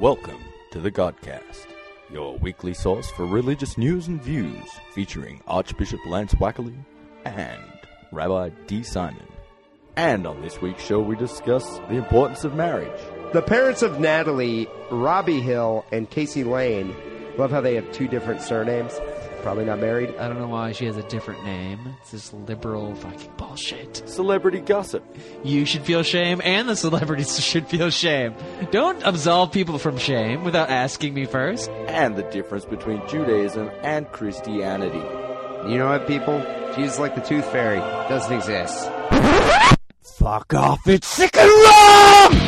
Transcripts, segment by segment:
Welcome to the Godcast, your weekly source for religious news and views, featuring Archbishop Lance Wackerly and Rabbi Dee Simon. And on this week's show, we discuss the importance of marriage. The parents of Natalie, Robbie Hill, and Casey Lane, love how they have two different surnames. Probably not married. I don't know why she has a different name. It's this liberal fucking bullshit. Celebrity gossip. You should feel shame, and the celebrities should feel shame. Don't absolve people from shame without asking me first. And the difference between Judaism and Christianity. You know what, people? Jesus, like the Tooth Fairy, doesn't exist. Fuck off, it's sick and wrong!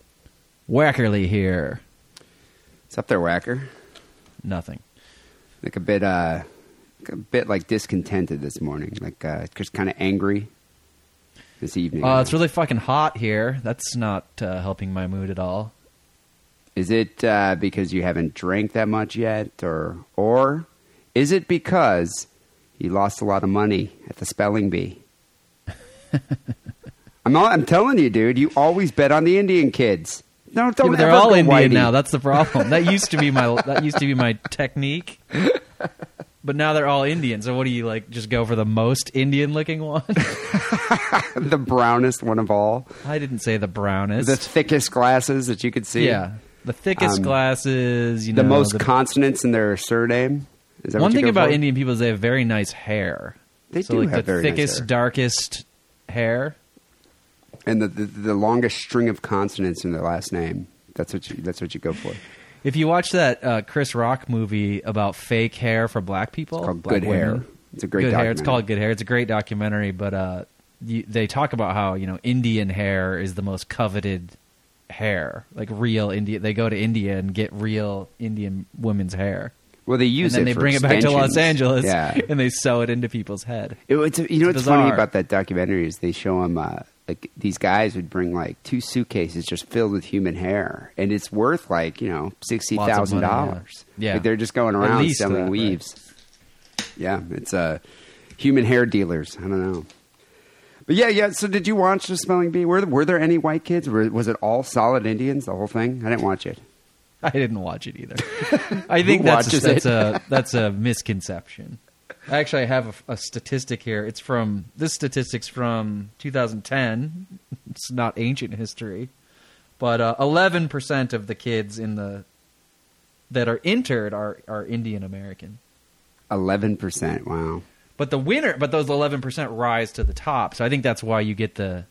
Wackerly here. What's up there, Whacker? Nothing. Like a bit, uh, like a bit like discontented this morning. Like uh, just kind of angry this evening. Uh, it's really fucking hot here. That's not uh, helping my mood at all. Is it uh, because you haven't drank that much yet, or or is it because you lost a lot of money at the spelling bee? I'm not, I'm telling you, dude. You always bet on the Indian kids. No, Yeah, don't but they're all Indian whitey. now. That's the problem. That used to be my that used to be my technique. But now they're all Indian. So what do you like? Just go for the most Indian looking one? the brownest one of all, I didn't say the brownest. the thickest glasses that you could see. yeah, the thickest Um, glasses. You the know, most consonants in their surname. Is that One thing about for? Indian people is they have very nice hair. They so do like have the very nice thickest, hair. darkest hair. And the, the the longest string of consonants in their last name. That's what you. That's what you go for. If you watch that uh, Chris Rock movie about fake hair for black people, It's called black Good Hair. women, It's a great. good hair. It's called Good Hair. It's a great documentary, but uh, you, they talk about how you know Indian hair is the most coveted hair, like real Indian. They go to India and get real Indian women's hair, Well, they use it. and then it they bring it back to Los. Angeles, Yeah. and they sew it into people's head. It, it's, you know It's what's funny about that documentary is they show them uh, like these guys would bring like two suitcases just filled with human hair, and it's worth like you know sixty thousand dollars. yeah. Like they're just going around selling that, right. weaves. Yeah, it's uh, human hair dealers. I don't know. But yeah, yeah. So did you watch the Spelling Bee? Were were there any white kids? Were, was it all solid Indians? The whole thing? I didn't watch it. I didn't watch it either. I think that's that's a that's a misconception. Actually, I have a, a statistic here. It's from this statistic's from 2010. It's not ancient history, but uh, 11% of the kids in the that are entered are are Indian American. Eleven percent. Wow. But the winner, but those 11% rise to the top. So I think that's why you get the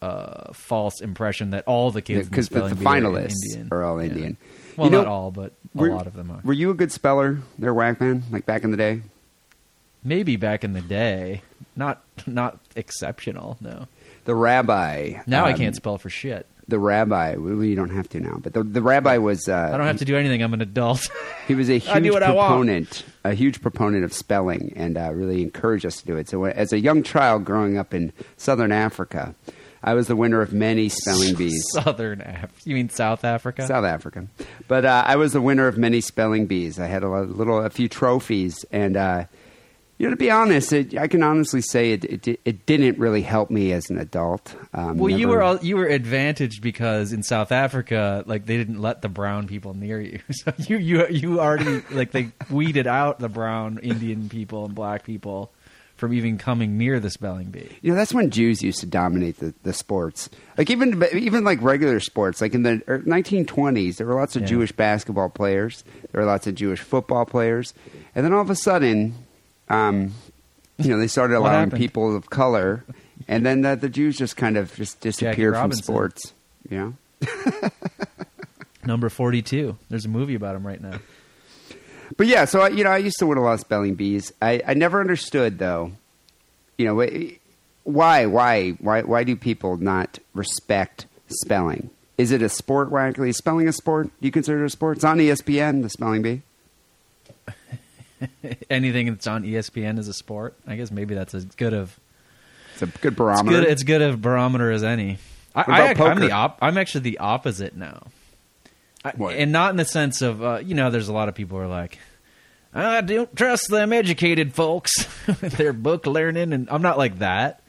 uh, false impression that all the kids in Because the, spelling the bee are finalists are all Yeah. Indian. Well, You know, not all, but a were- lot of them are. Were you a good speller there, Whackman? Like back in the day? Maybe back in the day, not not exceptional. No. The rabbi. Now I um, can't spell for shit. The rabbi. Well, you don't have to now, but the, the rabbi was. Uh, I don't have to do anything. I'm an adult. He was a I huge I proponent, a huge proponent of spelling, and uh, really encouraged us to do it. So, as a young child growing up in southern Africa, I was the winner of many spelling bees. Southern Af. You mean South Africa? South Africa, but uh, I was the winner of many spelling bees. I had a little, a few trophies, and uh, you know, to be honest, it, I can honestly say it, it, it didn't really help me as an adult. Um, well, you were all, you were advantaged because in South Africa, like they didn't let the brown people near you. So you you you already like they weeded out the brown Indian people and black people from even coming near the spelling bee. You know, that's when Jews used to dominate the, the sports. Like even even like regular sports. Like in the er, 1920s, there were lots of Yeah. Jewish basketball players. There were lots of Jewish football players, and then all of a sudden, um, you know, they started allowing happened? people of color, and then the, the Jews just kind of just disappeared from sports. Yeah. Number forty-two. There's a movie about him right now. But yeah, so I, you know, I used to win a lot of spelling bees. I, I never understood though, you know, why, why, why, why do people not respect spelling. Is it a sport? Is spelling a sport? Do you consider it a sport? It's on ESPN, the spelling bee. Anything that's on ESPN is a sport. I guess maybe that's as good of It's a good it's barometer. good. It's good of barometer as any. I, What I, about ac- I'm the op- I'm actually the opposite now, I, and not in the sense of uh, you know. There's a lot of people who are like, I don't trust them educated folks with their book learning, and I'm not like that.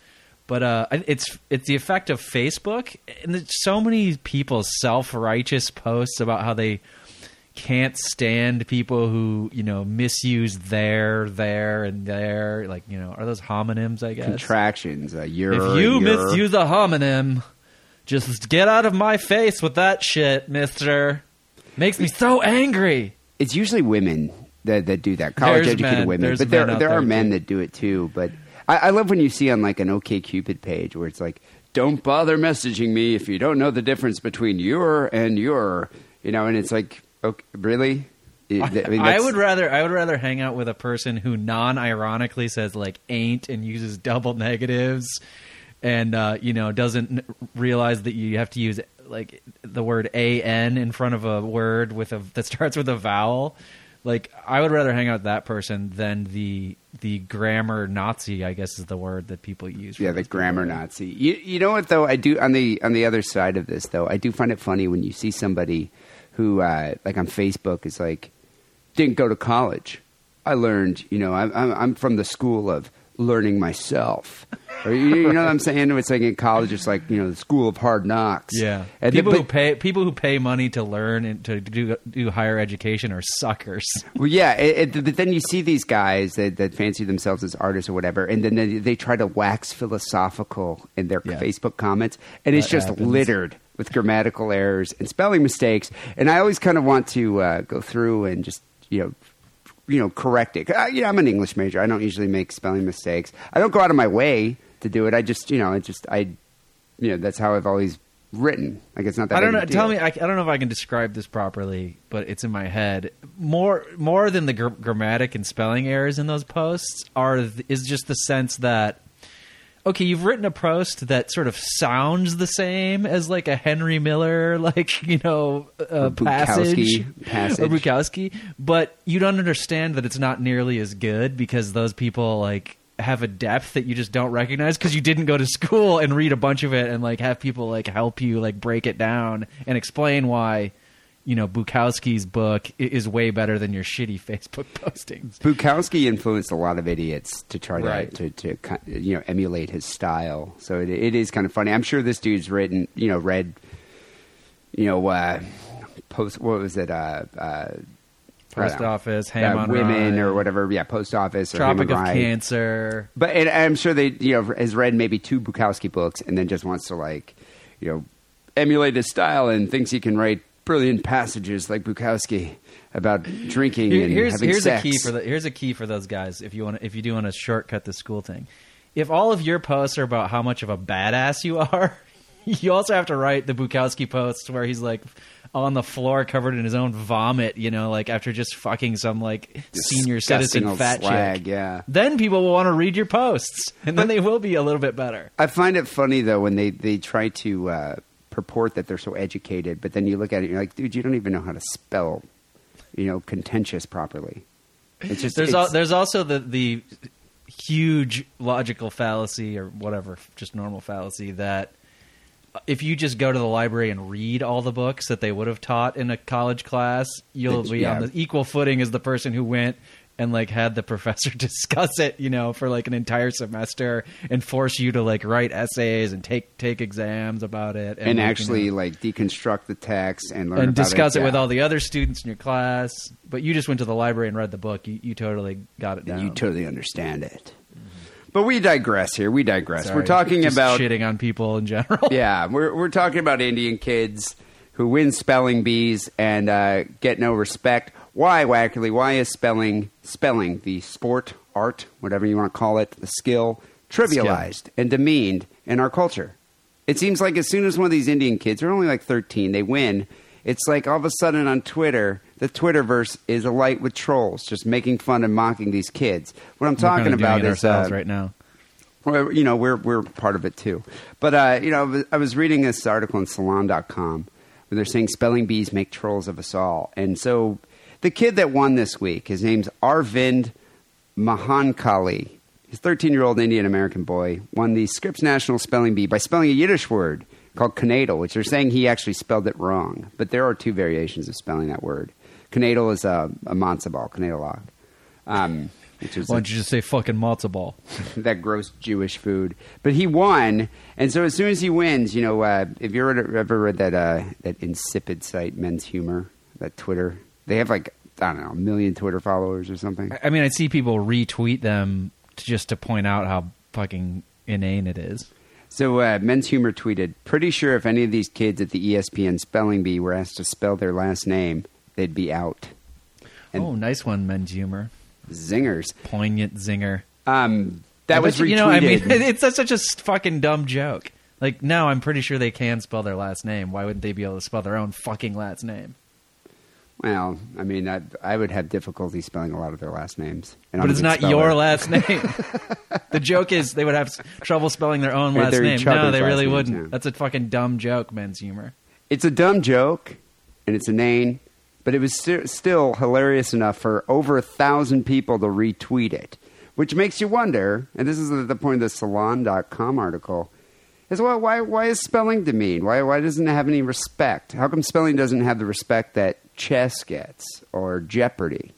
But uh, it's it's the effect of Facebook, and so many people's self righteous posts about how they can't stand people who you know misuse there, there, and there. Like you know, are those homonyms? I guess Contractions. Uh, if you misuse a homonym, just get out of my face with that shit, mister. Makes me so angry. it's usually women that, that do that. College There's educated men. women, There's but there there are men that do it too. But I, I love when you see on like an OK Cupid page where it's like, "Don't bother messaging me if you don't know the difference between your and your," you know, and it's like, okay, really? I, mean, I would rather I would rather hang out with a person who non-ironically says like ain't and uses double negatives and uh, you know doesn't realize that you have to use like the word an in front of a word with a that starts with a vowel. Like I would rather hang out with that person than the the grammar Nazi, I guess is the word that people use. for Yeah, the those people. grammar Nazi. You, you know what though? I do on the on the other side of this though. I do find it funny when you see somebody who, uh, like on Facebook, is like, didn't go to college. I learned, you know, I'm I'm, from the school of learning myself. Or you, you know what I'm saying? It's like in college, it's like you know the school of hard knocks. Yeah, and people the- who pay people who pay money to learn and to do do higher education are suckers. Well, yeah, it, it, but then you see these guys that, that fancy themselves as artists or whatever, and then they, they try to wax philosophical in their Yeah. Facebook comments, and it's just happens. littered with grammatical errors and spelling mistakes. And I always kind of want to uh, go through and just you know. You know, correct it. I, you know, I'm an English major. I don't usually make spelling mistakes. I don't go out of my way to do it. I just, you know, it just, I, you know, that's how I've always written. Like it's not that. I don't know. Tell me, I, I don't know if I can describe this properly, but it's in my head. More, more than the gr- grammatic and spelling errors in those posts are th- is just the sense that okay, you've written a post that sort of sounds the same as like a Henry Miller, like you know, uh, passage, passage. or Bukowski, but you don't understand that it's not nearly as good because those people like have a depth that you just don't recognize because you didn't go to school and read a bunch of it and like have people like help you like break it down and explain why you know Bukowski's book is way better than your shitty Facebook postings. Bukowski influenced a lot of idiots to try to, Right. to, to ki- you know emulate his style. So it, it is kind of funny. I'm sure this dude's written, you know, read, you know, uh, post. What was it? Uh, uh, Post know. office, ham Uh, on women Rye, or whatever. Yeah, post office or Tropic of Rye. Cancer. But and I'm sure they, you know, has read maybe two Bukowski books and then just wants to like, you know, emulate his style and thinks he can write brilliant passages like Bukowski about drinking and here's having here's sex. a key for the here's a key for those guys if you want if you do want to shortcut the school thing. If all of your posts are about how much of a badass you are, you also have to write the Bukowski posts where he's like on the floor covered in his own vomit, you know, like after just fucking some like senior Disgusting citizen fat slag, chick. yeah. Then people will want to read your posts, and then they will be a little bit better. I find it funny though when they they try to uh, purport that they're so educated, but then you look at it, and you're like, dude, you don't even know how to spell, you know, contentious properly. It's just There's it's- al- there's also the the huge logical fallacy or whatever, just normal fallacy that if you just go to the library and read all the books that they would have taught in a college class, you'll be yeah. on the equal footing as the person who went and like had the professor discuss it, you know, for like an entire semester and force you to like write essays and take take exams about it and like, you actually know, like deconstruct the text and learn and discuss it, yeah. with all the other students in your class. But you just went to the library and read the book. You, you totally got it down. You totally understand it. But we digress here. We digress. Sorry, We're talking just about shitting on people in general. yeah, we're we're talking about Indian kids who win spelling bees and uh, get no respect. Why, Wackerly? Why is spelling spelling the sport, art, whatever you want to call it, the skill, trivialized and demeaned in our culture? It seems like as soon as one of these Indian kids, they're only like thirteen, they win. It's like all of a sudden on Twitter, the Twitterverse is alight with trolls, just making fun and mocking these kids. What I'm We're talking about is ourselves uh, right now. You know, we're we're part of it too. But uh, you know, I was- reading this article in Salon.com where they're saying spelling bees make trolls of us all, and so the kid that won this week, his name's Arvind Mahankali. He's a 13 year old Indian American boy, won the Scripps National Spelling Bee by spelling a Yiddish word called knaidel, which they're saying he actually spelled it wrong. But there are two variations of spelling that word. Knaidel is a, a matzo ball, knaidel um, which is Why don't you just say fucking matzo ball? that gross Jewish food. But he won, and so as soon as he wins, you know, uh, if you ever, ever read that uh, that insipid site, Men's Humor, that Twitter, they have like I don't know, a million Twitter followers or something. I mean, I see people retweet them to, just to point out how fucking inane it is. So uh, Men's Humor tweeted, "Pretty sure if any of these kids at the ESPN spelling bee were asked to spell their last name, they'd be out." And- oh, nice one, men's humor. Zingers. Poignant zinger. Um, that I was you, retweeted. you know, I mean, it's such, a fucking dumb joke. Like, no, I'm pretty sure they can spell their last name. Why wouldn't they be able to spell their own fucking last name? Well, I mean, I, I would have difficulty spelling a lot of their last names. And but it's not your last name. the joke is they would have s- trouble spelling their own last name. No, they really names, wouldn't. yeah. That's a fucking dumb joke, men's humor. It's a dumb joke, and it's inane, but it was sti- still hilarious enough for over a thousand people to retweet it, which makes you wonder. And this is the the point of the Salon.com article. Is well, why why is spelling demean? Why why doesn't it have any respect? How come spelling doesn't have the respect that chess gets or Jeopardy?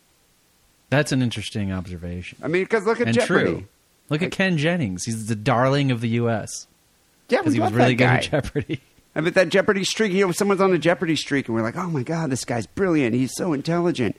That's an interesting observation. I mean, because look at and Jeopardy. true. Look at Ken Jennings. He's the darling of the U.S. Yeah, because he was really good at Jeopardy. I mean, that Jeopardy streak. You know, someone's on a Jeopardy streak, and we're like, oh my god, this guy's brilliant. He's so intelligent.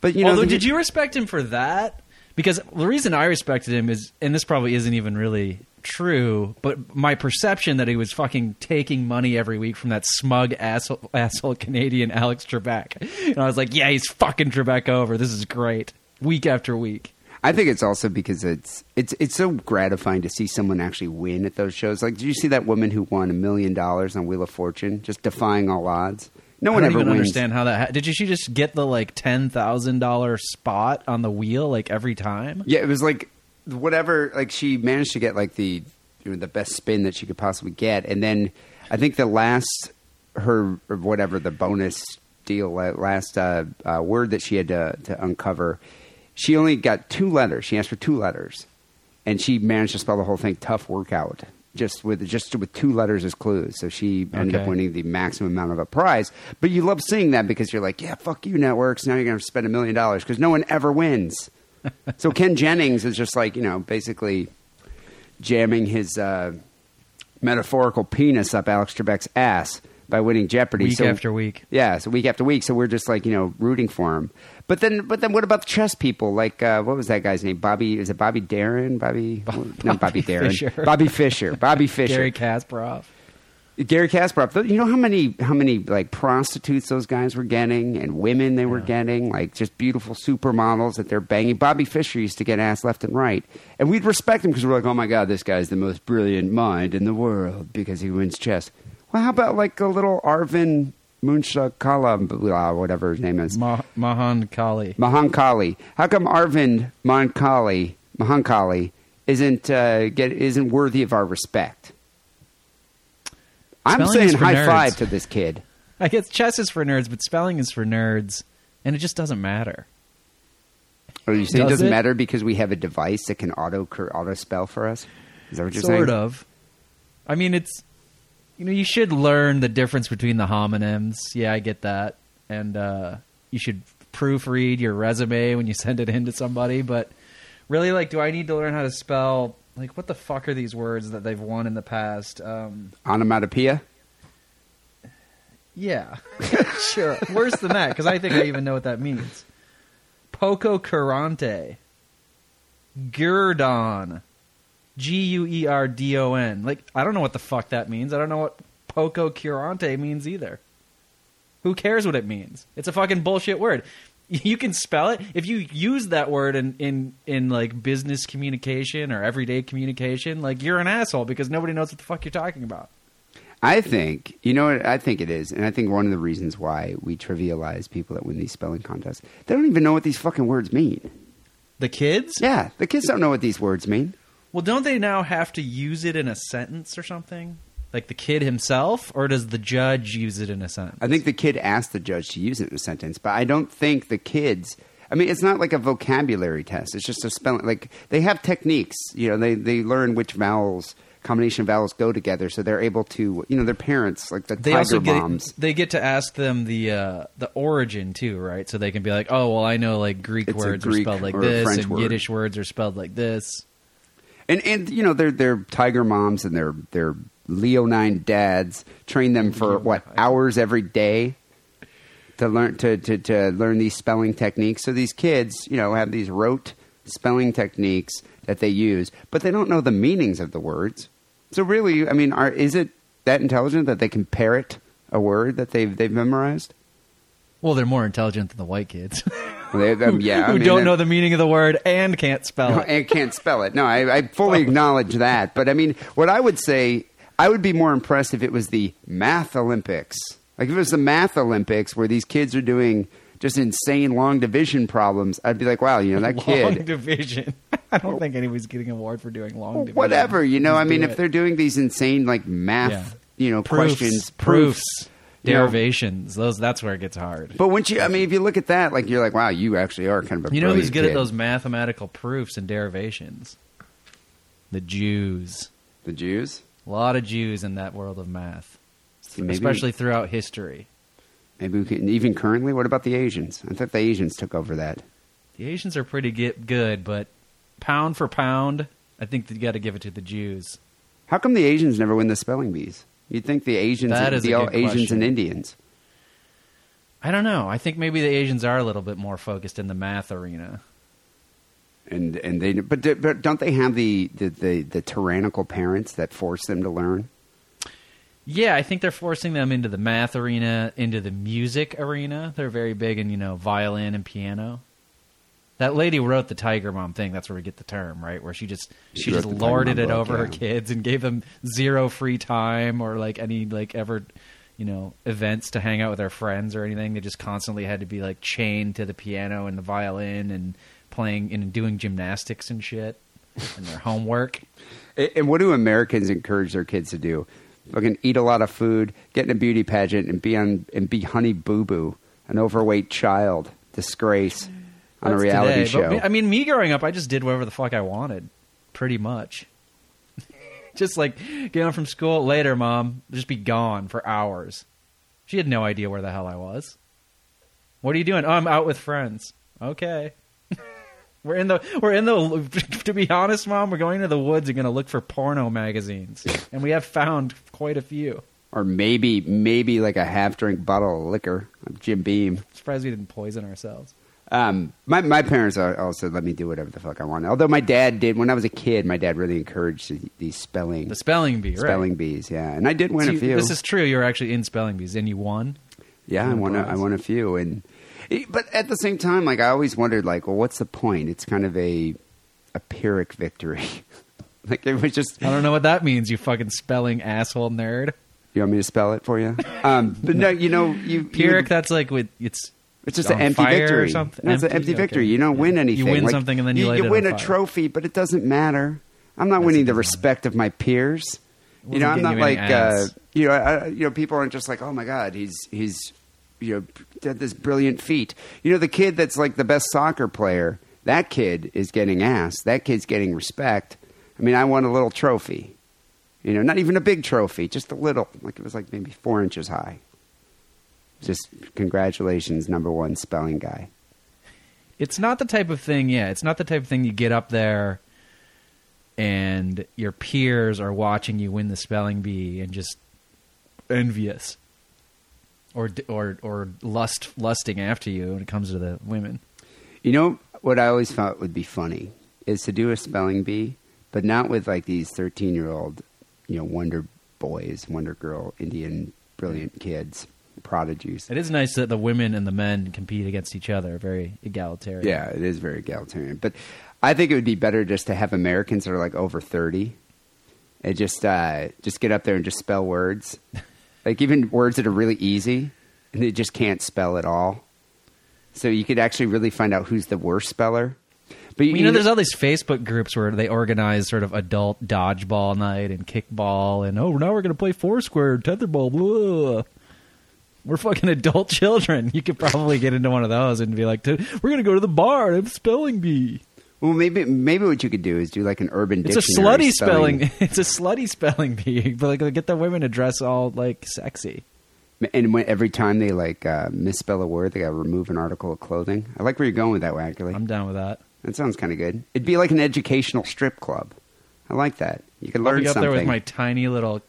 But you know, Although, the- did you respect him for that? Because the reason I respected him is, and this probably isn't even really true, but my perception that he was fucking taking money every week from that smug asshole, asshole Canadian Alex Trebek. And I was like, yeah, he's fucking Trebek over. This is great. Week after week. I think it's also because it's it's it's so gratifying to see someone actually win at those shows. Like, did you see that woman who won a million dollars on Wheel of Fortune, just defying all odds? No one I don't ever even wins. understand how that. Ha- Did you, she just get the like ten thousand dollar spot on the wheel like every time? Yeah, it was like whatever. Like she managed to get like the you know, the best spin that she could possibly get, and then I think the last her or whatever the bonus deal last uh, uh, word that she had to, to uncover, she only got two letters. She asked for two letters, and she managed to spell the whole thing tough workout just with just with two letters as clues. So she ended up winning the maximum amount of a prize. But you love seeing that because you're like, yeah, fuck you, networks. Now you're going to spend a million dollars because no one ever wins. So Ken Jennings is just like you know basically jamming his uh, metaphorical penis up Alex Trebek's ass by winning Jeopardy. Week So- after week. yeah, so week after week. So we're just like you know rooting for him. But then, but then, what about the chess people? Like, uh, what was that guy's name? Bobby? Is it Bobby Darin? Bobby? not Bobby Darin. Fischer. Bobby Fischer. Bobby Fischer. Gary Kasparov. Gary Kasparov. You know how many how many like prostitutes those guys were getting and women they were getting, like just beautiful supermodels that they're banging. Bobby Fischer used to get ass left and right, and we'd respect him because we're like, oh my god, this guy's the most brilliant mind in the world because he wins chess. Well, how about like a little Arvin Munchakala, blah, whatever his name is, Ma- Mahan Kali. Mahankali. How come Arvind Mahankali Mahankali isn't uh, get isn't worthy of our respect? I'm saying high nerds. five to this kid. I guess chess is for nerds, but spelling is for nerds, and it just doesn't matter. Or you say it Does doesn't it? matter because we have a device that can auto auto spell for us? Is that what you're sort saying? Sort of. I mean, it's you know you should learn the difference between the homonyms. Yeah, I get that, and uh, you should proofread your resume when you send it in to somebody. But really, like, do I need to learn how to spell? Like, what the fuck are these words that they've won in the past? Um, Onomatopoeia. yeah, sure. Worse than that, because I think I even know what that means. Poco curante. Guerdon. G U E R D O N. Like, I don't know what the fuck that means. I don't know what pococurante means either. Who cares what it means? It's a fucking bullshit word. You can spell it. If you use that word in, in, in like business communication or everyday communication, like you're an asshole because nobody knows what the fuck you're talking about. I think you know what I think it is, and I think one of the reasons why we trivialize people that win these spelling contests, they don't even know what these fucking words mean. The kids? Yeah, the kids don't know what these words mean. Well, don't they now have to use it in a sentence or something? Like the kid himself, or does the judge use it in a sentence? I think the kid asked the judge to use it in a sentence, but I don't think the kids. I mean, it's not like a vocabulary test. It's just a spelling. Like they have techniques. You know, they they learn which vowels, combination of vowels go together, so they're able to. You know, their parents, like the they tiger also get moms. they get to ask them the uh, the origin too, right? So they can be like, oh, well, I know like Greek It's words Greek are spelled like this, and word. Yiddish words are spelled like this. And and you know they're they're tiger moms and they're they're leonine dads train them for what hours every day to learn to, to to learn these spelling techniques. So these kids, you know, have these rote spelling techniques that they use, but they don't know the meanings of the words. So really, I mean, are, is it that intelligent that they can parrot a word that they've they've memorized? Well, they're more intelligent than the white kids They, um, yeah, I who mean, don't know the meaning of the word and can't spell it. and can't spell it. No, I, I fully acknowledge that. But I mean, what I would say, I would be more impressed if it was the math Olympics. Like if it was the math Olympics where these kids are doing just insane long division problems. I'd be like, wow, you know that long kid. Long division. I don't oh. think anybody's getting an award for doing long division. Whatever, you know. Just I mean, if it. they're doing these insane like math, Yeah. you know, proofs, questions, proofs, you know. derivations, those that's where it gets hard. But once you, I mean, if you look at that, like you're like, wow, you actually are kind of a. You know who's good at those mathematical proofs and derivations? The Jews. The Jews. A lot of Jews in that world of math, maybe- especially throughout history. Maybe we can even currently. What about the Asians? I thought the Asians took over that. The Asians are pretty get good, but pound for pound, I think you got to give it to the Jews. How come the Asians never win the spelling bees? You'd think the Asians, That is the a all good Asians question. and Indians. I don't know. I think maybe the Asians are a little bit more focused in the math arena. And and they but but don't they have the, the, the, the tyrannical parents that force them to learn? Yeah, I think they're forcing them into the math arena, into the music arena. They're very big in, you know, violin and piano. That lady wrote the Tiger Mom thing. That's where we get the term, right? Where she just She she, just lorded it book, over her kids and gave them zero free time or like any like ever, you know, events to hang out with their friends or anything. They just constantly had to be like chained to the piano and the violin and playing and doing gymnastics and shit and their homework. And what do Americans encourage their kids to do? Fucking eat a lot of food, get in a beauty pageant, and be on and be Honey Boo Boo, an overweight child, disgrace on a reality today. Show. me- I mean, me growing up, I just did whatever the fuck I wanted, pretty much. just like get home from school later, mom, just be gone for hours. She had no idea where the hell I was. What are you doing? Oh, I'm out with friends. Okay. We're in the we're in the to be honest, mom, we're going to the woods and going to look for porno magazines, and we have found quite a few. or maybe maybe like a half drink bottle of liquor, of Jim Beam. Surprised we didn't poison ourselves. Um, my my parents also let me do whatever the fuck I want. Although my dad did when I was a kid, my dad really encouraged these spelling The spelling bee, right? spelling bees. Yeah, and I did win So a you- few. This is true. You were actually in spelling bees, and you won. yeah, I won. A, I won a few, and but at the same time, like I always wondered, like, well, what's the point? It's kind of a a pyrrhic victory. like it was just. I don't know what that means, you fucking spelling asshole nerd. You want me to spell it for you? Um, but no, you know, you Pyrrhic, you, that's like with it's It's just an empty fire or victory. something? It's an Empty? victory. Okay. You don't win Yeah. You win Like, something and then you you, it win a fire. trophy, but it doesn't matter. I'm not Yes, winning the respect of my peers. You know, I'm not you like uh, you know, I, you know, people aren't just like, oh my god, he's he's you know did this brilliant feat. You know, the kid that's like the best soccer player, that kid is getting ass. That kid's getting respect. I mean, I won a little trophy. You know, not even a big trophy, just a little. Like it was like maybe four inches high. Just congratulations, number one spelling guy. it's not the type of thing, yeah, it's not the type of thing you get up there and your peers are watching you win the spelling bee and just envious or or or lust lusting after you when it comes to the women. You know what I always thought would be funny is to do a spelling bee, but not with like these thirteen-year-old, you know, wonder boys, wonder girl, Indian brilliant kids, prodigies. It is nice that the women and the men compete against each other, very egalitarian. Yeah, it is very egalitarian. But I think it would be better just to have Americans that are like over thirty, and just uh, just get up there and just spell words, like even words that are really easy, and they just can't spell at all. So you could actually really find out who's the worst speller. But you know, there's all these Facebook groups where they organize sort of adult dodgeball night and kickball, and oh, now we're going to play foursquare, tetherball. Blah. We're fucking adult children. You could probably get into one of those and be like, "We're going to go to the bar and have spelling bee." Well, maybe maybe what you could do is do like an urban dictionary. It's a slutty spelling. It's a slutty spelling bee, but like get the women to dress all like sexy. And when, every time they like uh, misspell a word, they got to remove an article of clothing. I like where you're going with that, Wackerly. I'm down with that. That sounds kind of good. It'd be like an educational strip club. I like that. You could I'll learn be up something. there with my tiny little,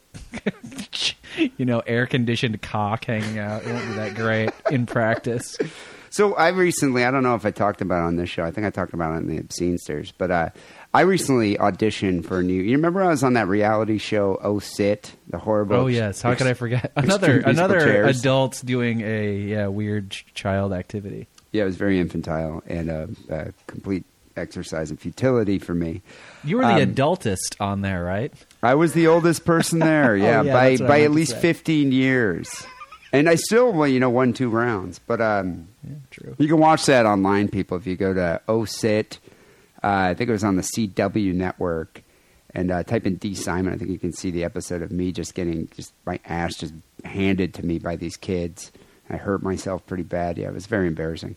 you know, air conditioned cock hanging out. It won't be that great in practice. So I recently, I don't know if I talked about it on this show. I think I talked about it in the Obscene Stairs, but uh, I recently auditioned for a new. You remember I was on that reality show, Oh Sit, the horrible. Oh yes, how could I forget another another chairs. adult doing a yeah weird child activity. Yeah, it was very infantile and a, a complete exercise in futility for me. You were the Um, adultest on there, right? I was the oldest person there, yeah, Oh, yeah, by that's what I by at least say. fifteen years, and I still, well, you know, won two rounds. But um, Yeah, true. You can watch that online, people. If you go to OSIT, uh, I think it was on the CW network, and uh, type in Dee Simon. I think you can see the episode of me just getting just my ass just handed to me by these kids. I hurt myself pretty bad. Yeah, it was very embarrassing.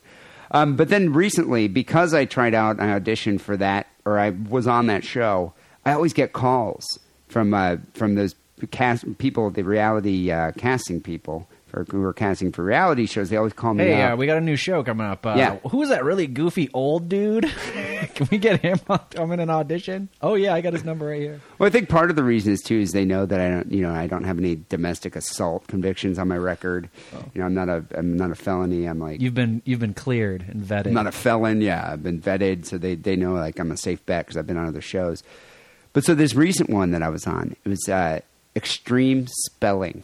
Um, but then recently, because I tried out an audition for that, or I was on that show, I always get calls from uh, from those cast people, the reality uh, casting people for, who are casting for reality shows. They always call me. Hey, uh, we got a new show coming up. Uh, Yeah. who's that really goofy old dude? Can we get him on, come in an audition? Oh yeah, I got his number right here. Well, I think part of the reason is too is they know that I don't, you know, I don't have any domestic assault convictions on my record. You know, I'm not a, I'm not a felony. I'm like, You've been you've been cleared and vetted. I'm not a felon. Yeah, I've been vetted, so they they know like I'm a safe bet because I've been on other shows. But so this recent one that I was on, it was uh, extreme spelling.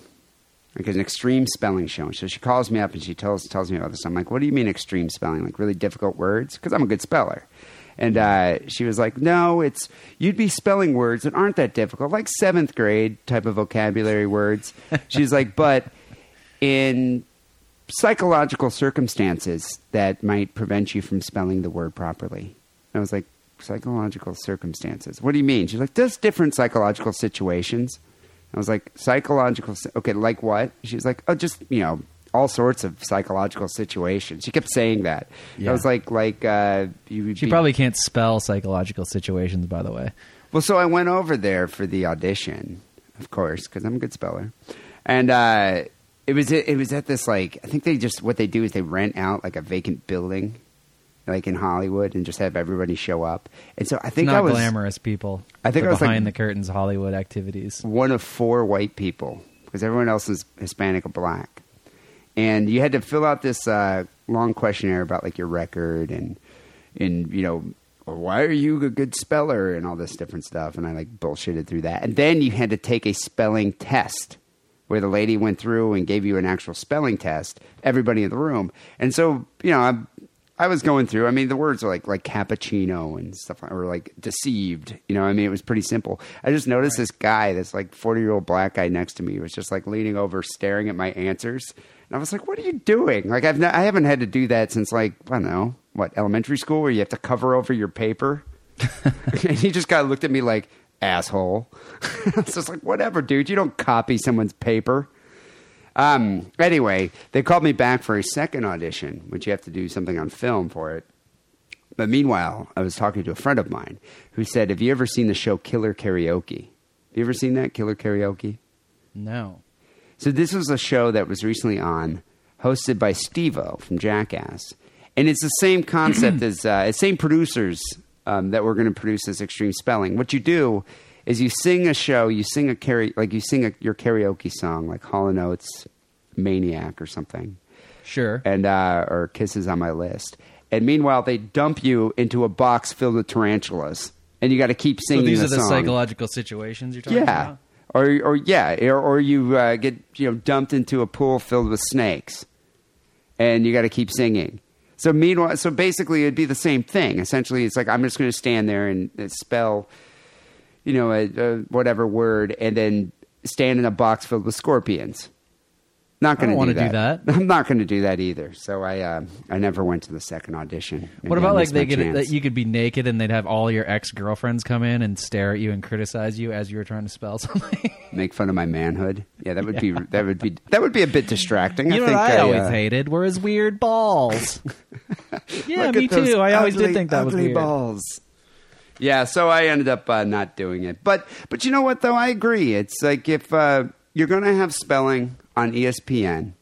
Like an extreme spelling show. So she calls me up and she tells tells me about this. I'm like, what do you mean extreme spelling? Like really difficult words? Because I'm a good speller. And uh, she was like, no, it's you'd be spelling words that aren't that difficult, like seventh grade type of vocabulary words. She's like, but in psychological circumstances that might prevent you from spelling the word properly. I was like, psychological circumstances. What do you mean? She's like, there's different psychological situations. I was like, psychological. Okay, like what? She's like, oh, just you know, all sorts of psychological situations. She kept saying that. Yeah. I was like, like uh, you. would She be- probably can't spell psychological situations, by the way. well, so I went over there for the audition, of course, because I'm a good speller, and uh, it was it was at this like I think they just what they do is they rent out like a vacant building, like in Hollywood, and just have everybody show up. And so I think I was glamorous people. I think I was, like- behind the curtains Hollywood activities. one of four white people because everyone else is Hispanic or black, and you had to fill out this uh, long questionnaire about like your record and and you know why are you a good speller and all this different stuff, and I like bullshitted through that, and then you had to take a spelling test where the lady went through and gave you an actual spelling test, everybody in the room, and so you know I. I was going through. I mean, the words are like like cappuccino and stuff, or like deceived. You know, I mean, it was pretty simple. I just noticed this guy, this like forty year old black guy next to me, was just like leaning over, staring at my answers, and I was like, "What are you doing?" Like I've not, I haven't had to do that since like I don't know what elementary school, where you have to cover over your paper. and he just kind of looked at me like asshole. I was just like, "Whatever, dude. You don't copy someone's paper." Um, anyway, they called me back for a second audition, which you have to do something on film for it. But meanwhile, I was talking to a friend of mine who said, Have you ever seen the show Killer Karaoke? Have you ever seen that, Killer Karaoke? No. So this was a show that was recently on, hosted by Steve-O from Jackass. And it's the same concept as, uh, same producers um, that were going to produce this Extreme Spelling. What you do is you sing a show, you sing a karaoke, like you sing a, your karaoke song, like Hall & Oates, Maniac or something Sure. and uh, or kisses on my list. And meanwhile, they dump you into a box filled with tarantulas, and you got to keep so singing. these the are the song. psychological situations you're talking Yeah, about? or or yeah, or, or you uh, get you know dumped into a pool filled with snakes, and you got to keep singing. So meanwhile, so basically, it'd be the same thing. Essentially, it's like I'm just going to stand there and spell, you know, a, a whatever word, and then stand in a box filled with scorpions. Not going to do, do that. I'm not going to do that either. So I, uh, I never went to the second audition. What about like they get chance. that you could be naked and they'd have all your ex girlfriends come in and stare at you and criticize you as you were trying to spell something? make fun of my manhood? Yeah, that would be that would be that would be a bit distracting. you know I think what I always uh, hated were his weird balls. yeah, me too. I always ugly, did think that was weird. balls. Yeah, so I ended up uh, not doing it. But but you know what though? I agree. It's like if uh, you're going to have spelling on ESPN,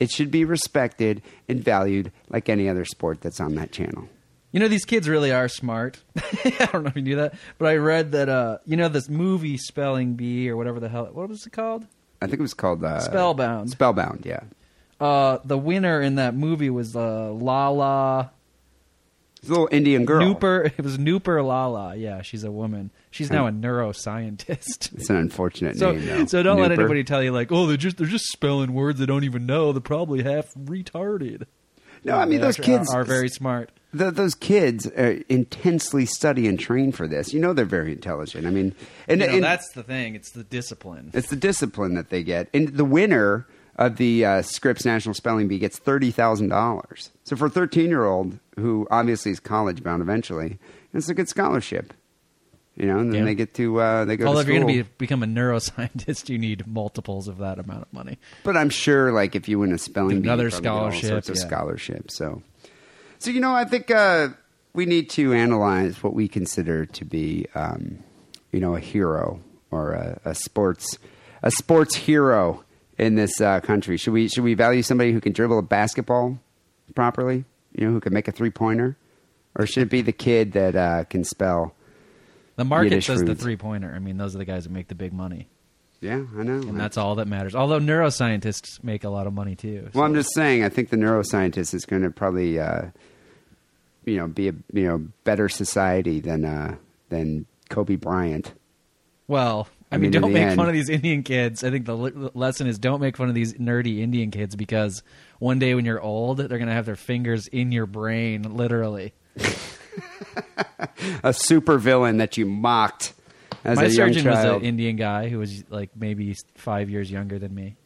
it should be respected and valued like any other sport that's on that channel. You know, these kids really are smart. I don't know if you knew that, but I read that, uh, you know, this movie Spelling Bee or whatever the hell, what was it called? I think it was called uh, Spellbound. Spellbound, yeah. Uh, the winner in that movie was uh, Lala little Indian girl. Nupur. It was Nupur Lala. Yeah, she's a woman. She's now a neuroscientist. It's an unfortunate So, name. Though. so don't let anybody tell you like, oh, they're just they're just spelling words they don't even know. They're probably half retarded. No, I mean They those are- kids are, very smart. th those kids uh, intensely study and train for this. You know they're very intelligent. I mean, and, You know, and that's the thing. It's the discipline. it's the discipline that they get. And the winner of the uh, Scripps National Spelling Bee gets thirty thousand dollars. So for a thirteen-year-old who obviously is college bound eventually, it's a good scholarship. You know, and then Yeah. they get to uh, they go Although if you're going to be, become a neuroscientist, you need multiples of that amount of money. But I'm sure, like, if you win a spelling bee, Another scholarship, all scholarship, sorts of yeah. scholarships. So, so you know, I think uh, we need to analyze what we consider to be, um, you know, a hero or a, a sports a sports hero in this uh, country. Should we should we value somebody who can dribble a basketball properly? You know, who can make a three pointer, or should it be the kid that uh, can spell? The market Yiddish does the three pointer. I mean, those are the guys that make the big money, Yeah, I know. and that's all that matters. Although neuroscientists make a lot of money too. Well, I'm just saying. I think the neuroscientist is going to probably, uh, you know, be a you know better society than uh, than Kobe Bryant. Well, I, I mean, don't make end- fun of these Indian kids. I think the le- lesson is don't make fun of these nerdy Indian kids because one day when you're old, they're going to have their fingers in your brain, literally. A super villain that you mocked as My a young surgeon was an Indian guy who was like maybe five years younger than me.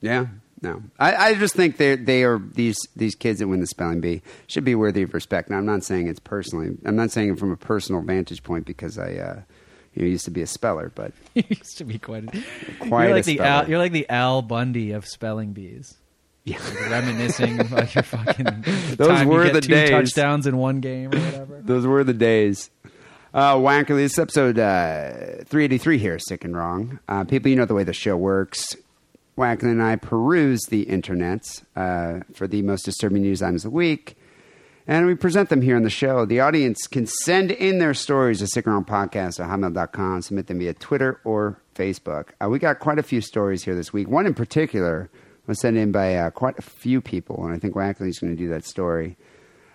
yeah, no, I, I just think they they are these these kids that win the spelling bee should be worthy of respect. Now, I'm not saying it's personally. I'm not saying it from a personal vantage point because I. Uh, you used to be a speller, but you used to be quite. A, Quite you're like the Al, you're like the Al Bundy of spelling bees. yeah. reminiscing about your fucking Those were you get the two days. touchdowns in one game or whatever. Those were the days. Uh, Wankerly, this is episode uh, 383 here, Sick and Wrong. Uh, people, you know the way the show works. Wankerly and I peruse the internets uh, for the most disturbing news items of the week, and we present them here on the show. The audience can send in their stories to Sick and Podcast at hotmail.com, submit them via Twitter or Facebook. Uh, we got quite a few stories here this week. One in particular was sent in by uh, quite a few people, and I think Wankerly's going to do that story.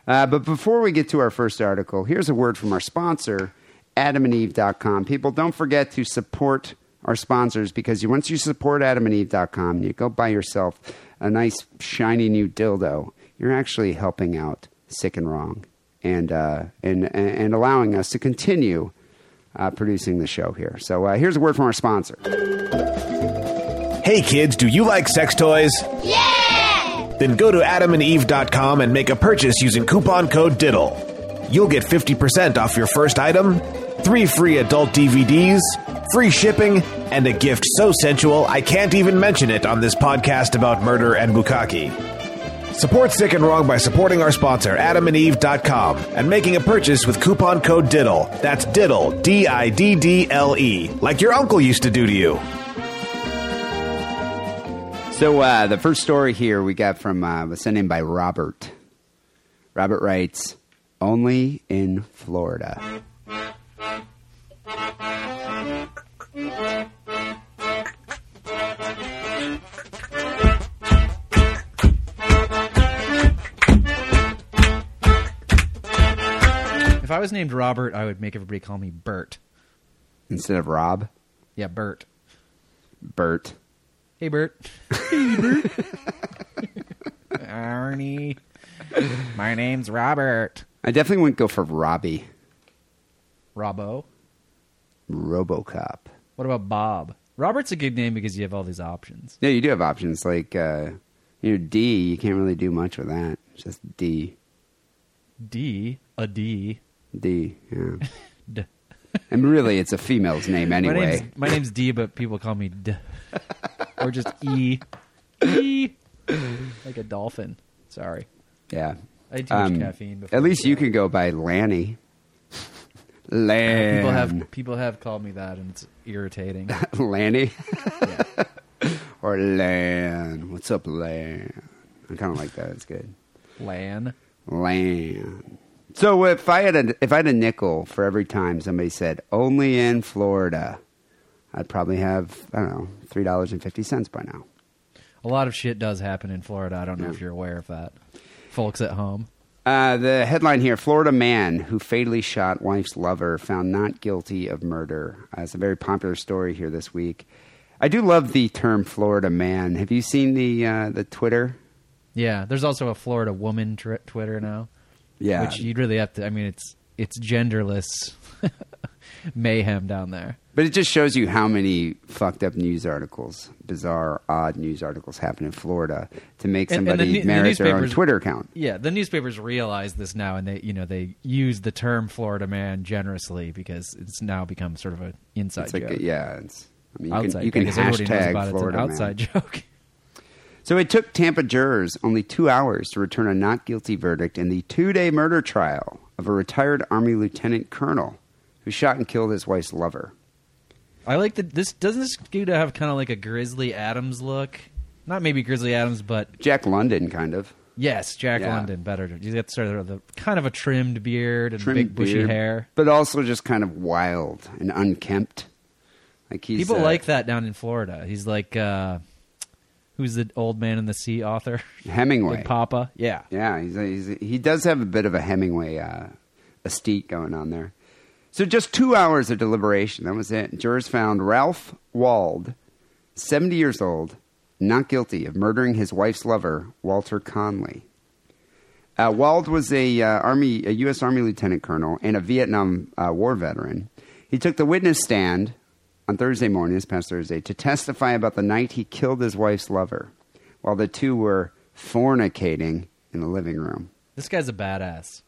Uh, but before we get to our first article, here's a word from our sponsor, adamandeve.com. People, don't forget to support our sponsors because you, once you support adamandeve.com, you go buy yourself a nice, shiny new dildo. You're actually helping out Sick and Wrong and, uh, and, and allowing us to continue uh, producing the show here. So uh, here's a word from our sponsor. Hey kids, do you like sex toys? Yeah! Then go to adamandeve.com and make a purchase using coupon code DIDDLE. You'll get 50% off your first item, three free adult DVDs, free shipping, and a gift so sensual I can't even mention it on this podcast about murder and bukkake. Support Sick and Wrong by supporting our sponsor, adamandeve.com, and making a purchase with coupon code DIDDLE. That's DIDDLE, D I D D L E, like your uncle used to do to you. So uh, the first story here we got from uh, was sent in by Robert. Robert writes, "Only in Florida." I was named Robert, I would make everybody call me Bert. Instead of Rob, Yeah, Bert. Bert. Hey, Bert. Hey, Bert. Arnie. My name's Robert. I definitely wouldn't go for Robbie. Robbo. RoboCop. What about Bob? Robert's a good name because you have all these options. Yeah, you do have options like uh, you know D. You can't really do much with that. It's just D, D, a D. D. Yeah, D. and really, it's a female's name My anyway. name's my name's D, but people call me D, or just E, E, like a dolphin. Sorry, Yeah. I had too much Um, caffeine. Before At least you can go by Lanny. Lan. People have people have called me that, and it's irritating. Lanny. or Lan. What's up, Lan? I kind of like that. It's good. Lan. Lan. So if I had a if I had a nickel for every time somebody said only in Florida, I'd probably have I don't know three dollars and fifty cents by now. A lot of shit does happen in Florida. I don't know Yeah. if you're aware of that, folks at home. Uh, the headline here: Florida man who fatally shot wife's lover found not guilty of murder. Uh, it's a very popular story here this week. I do love the term Florida man. Have you seen the uh, the Twitter? Yeah, there's also a Florida woman tr- Twitter now, Yeah, which you'd really have to. I mean, it's it's genderless mayhem down there. but it just shows you how many fucked up news articles, bizarre, odd news articles happen in Florida to make And- and the somebody the their own Twitter account. Yeah, the newspapers realize this now, and they you know they use the term Florida man generously because it's now become sort of an inside It's like joke. a, yeah, it's. I mean, you outside can, you can hashtag. Florida outside man. joke. So it took Tampa jurors only two hours to return a not guilty verdict in the two day murder trial of a retired Army lieutenant colonel who shot and killed his wife's lover. I like that. This doesn't this dude have kind of like a Grizzly Adams look? Not maybe Grizzly Adams, but Jack London, kind of. yes, Jack Yeah. London. Better. He's got sort of the kind of a trimmed beard and Trimmed big bushy beard, hair. But also just kind of wild and unkempt. Like he's People uh, like that down in Florida. He's like, uh, who's the old man in the sea author? Hemingway. Like Papa. Yeah. Yeah, he's, he's, he does have a bit of a Hemingway uh, estate going on there. So just two hours of deliberation. That was it. Jurors found Ralph Wald, 70 years old, not guilty of murdering his wife's lover, Walter Conley. Uh, Wald was a uh, army, a U.S. Army lieutenant colonel and a Vietnam uh, War veteran. He took the witness stand on Thursday morning, this past Thursday, to testify about the night he killed his wife's lover, while the two were fornicating in the living room. This guy's a badass.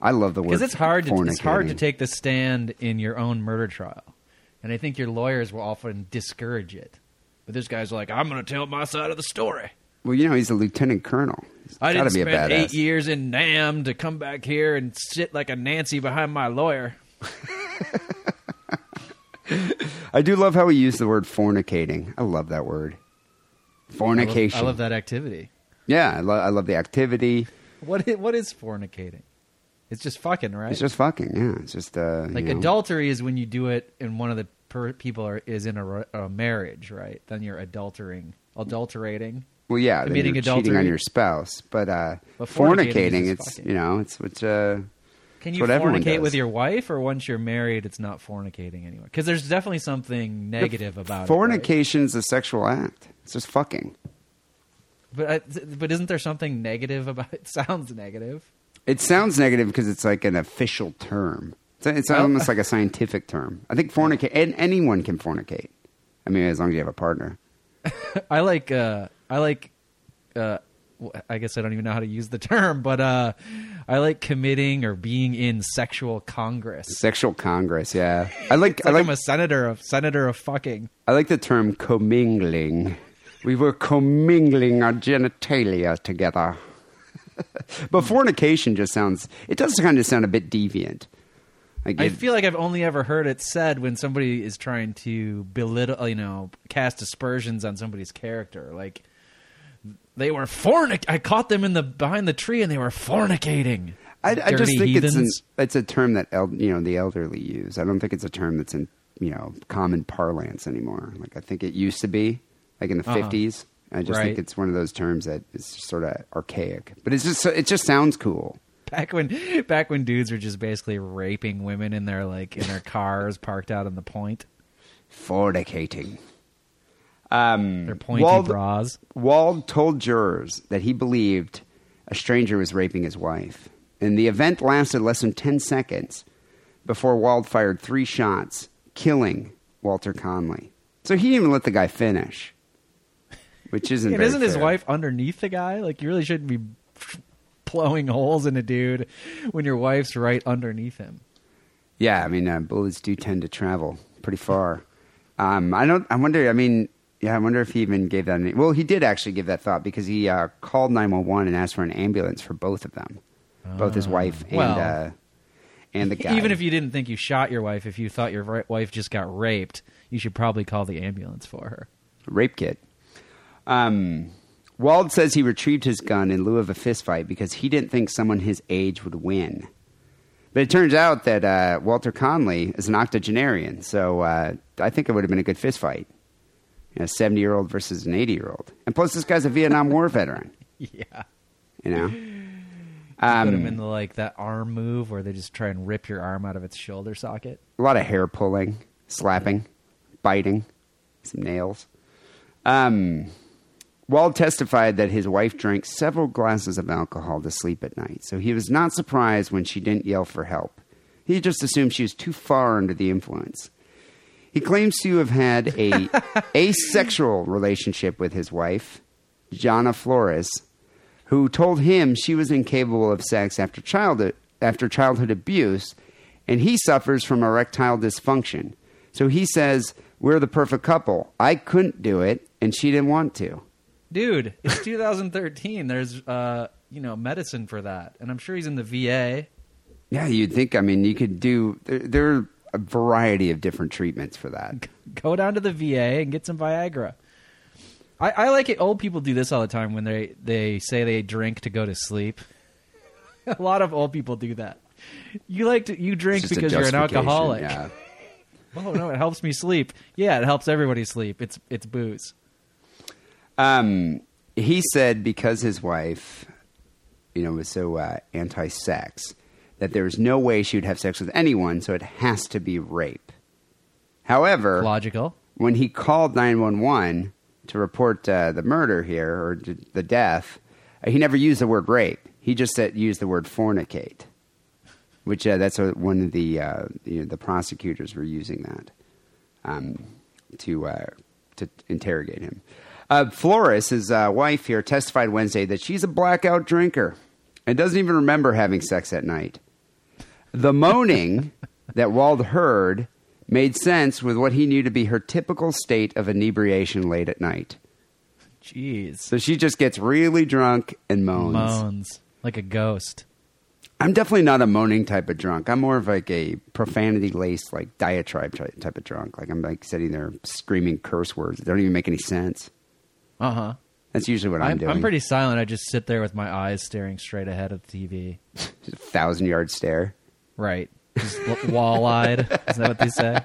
I love the word Because it's hard. To, it's hard to take the stand in your own murder trial, and I think your lawyers will often discourage it. But this guy's like, I'm going to tell my side of the story. Well, you know, he's a lieutenant colonel. He's I gotta didn't be a spend eight years in Nam to come back here and sit like a Nancy behind my lawyer. I do love how he used the word fornicating. I love that word. I love, Fornication. I love that activity. Yeah, I, lo- I love the activity. What what is fornicating? It's just fucking, right? It's just fucking. Yeah, it's just uh, like you know. adultery is when you do it and one of the per- people are, is in a, a marriage, right? Then you're adulterating, adulterating. Well, yeah, then committing you're cheating on your spouse, but uh, But fornicating, fornicating it's fucking. you know, it's it's uh, Can you fornicate with your wife, or once you're married, it's not fornicating anymore? Because there's definitely something negative about it. right? fornication's a sexual act. It's just fucking. But I, but isn't there something negative about it? Sounds negative. It sounds negative because it's like an official term. It's, it's Well- almost like a scientific term. I think fornicate, and anyone can fornicate. I mean, as long as you have a partner. I like uh I like uh I guess I don't even know how to use the term, but uh I like committing or being in sexual congress. Sexual congress, yeah. I like It's I like, like I'm a senator of senator of fucking. I like the term commingling. We were commingling our genitalia together. but fornication just sounds it does kind of sound a bit deviant. Like I it- feel like I've only ever heard it said when somebody is trying to belittle, you know, cast aspersions on somebody's character. Like they were fornic. I caught them in the behind the tree, and they were fornicating. I, I just think it's an, it's a term that el, you know the elderly use. I don't think it's a term that's in you know common parlance anymore. Like I think it used to be, like in the Uh-huh. 50s. I just Right. think it's one of those terms that is sort of archaic, but it's just it just sounds cool. back when back when dudes were just basically raping women in their like in their cars parked out on the point. Fornicating. Um, Their pointy Wald, bras. Wald told jurors that he believed a stranger was raping his wife, and the event lasted less than ten seconds before Wald fired three shots, killing Walter Conley. So he didn't even let the guy finish, which isn't. Isn't his wife underneath the guy? Like you really shouldn't be blowing holes in a dude when your wife's right underneath him. Yeah, I mean, uh, bullets do tend to travel pretty far. Um, I don't. I wonder. I mean, yeah, I wonder if he even gave that. Any, well, he did actually give that thought because he uh, called nine one one and asked for an ambulance for both of them, both his wife and Well, uh, and the guy. Even if you didn't think you shot your wife, if you thought your ri- wife just got raped, you should probably call the ambulance for her. rape kit. Um, Wald says he retrieved his gun in lieu of a fistfight because he didn't think someone his age would win. But it turns out that uh, Walter Conley is an octogenarian, so uh, I think it would have been a good fistfight. You know, a 70 year old versus an 80 year old. And plus, this guy's a Vietnam War veteran, Yeah. you know? Put Um, him in the like that arm move where they just try and rip your arm out of its shoulder socket. a lot of hair pulling, slapping, biting, some nails. Um, Wald testified that his wife drank several glasses of alcohol to sleep at night, so he was not surprised when she didn't yell for help. He just assumed she was too far under the influence. He claims to have had a asexual relationship with his wife, Jana Flores, who told him she was incapable of sex after childhood after childhood abuse, and he suffers from erectile dysfunction. So he says, "We're the perfect couple. I couldn't do it, and she didn't want to." Dude, it's 2013. There's uh, you know, medicine for that. And I'm sure he's in the VA. Yeah, you'd think. I mean, you could do. There, there are a variety of different treatments for that. Go down to the VA and get some Viagra. I, I like it. Old people do this all the time when they they say they drink to go to sleep. a lot of old people do that. You like to you drink It's just a because you're an alcoholic. Yeah. Oh no, it helps me sleep. Yeah, it helps everybody sleep. It's it's booze. Um, he said because his wife, you know, was so uh, anti-sex that there was no way she would have sex with anyone, so it has to be rape. However, Logical. when he called 911 to report uh, the murder here or d- the death, uh, he never used the word rape. He just said, used the word fornicate, which uh, that's what one of the uh, you know, the prosecutors were using that um, to uh, to interrogate him. Uh, Flores, his uh, wife here, testified Wednesday that she's a blackout drinker and doesn't even remember having sex at night. The moaning that Wald heard made sense with what he knew to be her typical state of inebriation late at night. Jeez. So she just gets really drunk and moans. Moans like a ghost. I'm definitely not a moaning type of drunk. I'm more of like a profanity laced, like diatribe type of drunk. Like I'm like sitting there screaming curse words that don't even make any sense. Uh huh. That's usually what I'm, I'm, doing. I'm pretty silent. I just sit there with my eyes staring straight ahead at the TV. A thousand yard stare. Right. Just wall eyed. Is that what they say?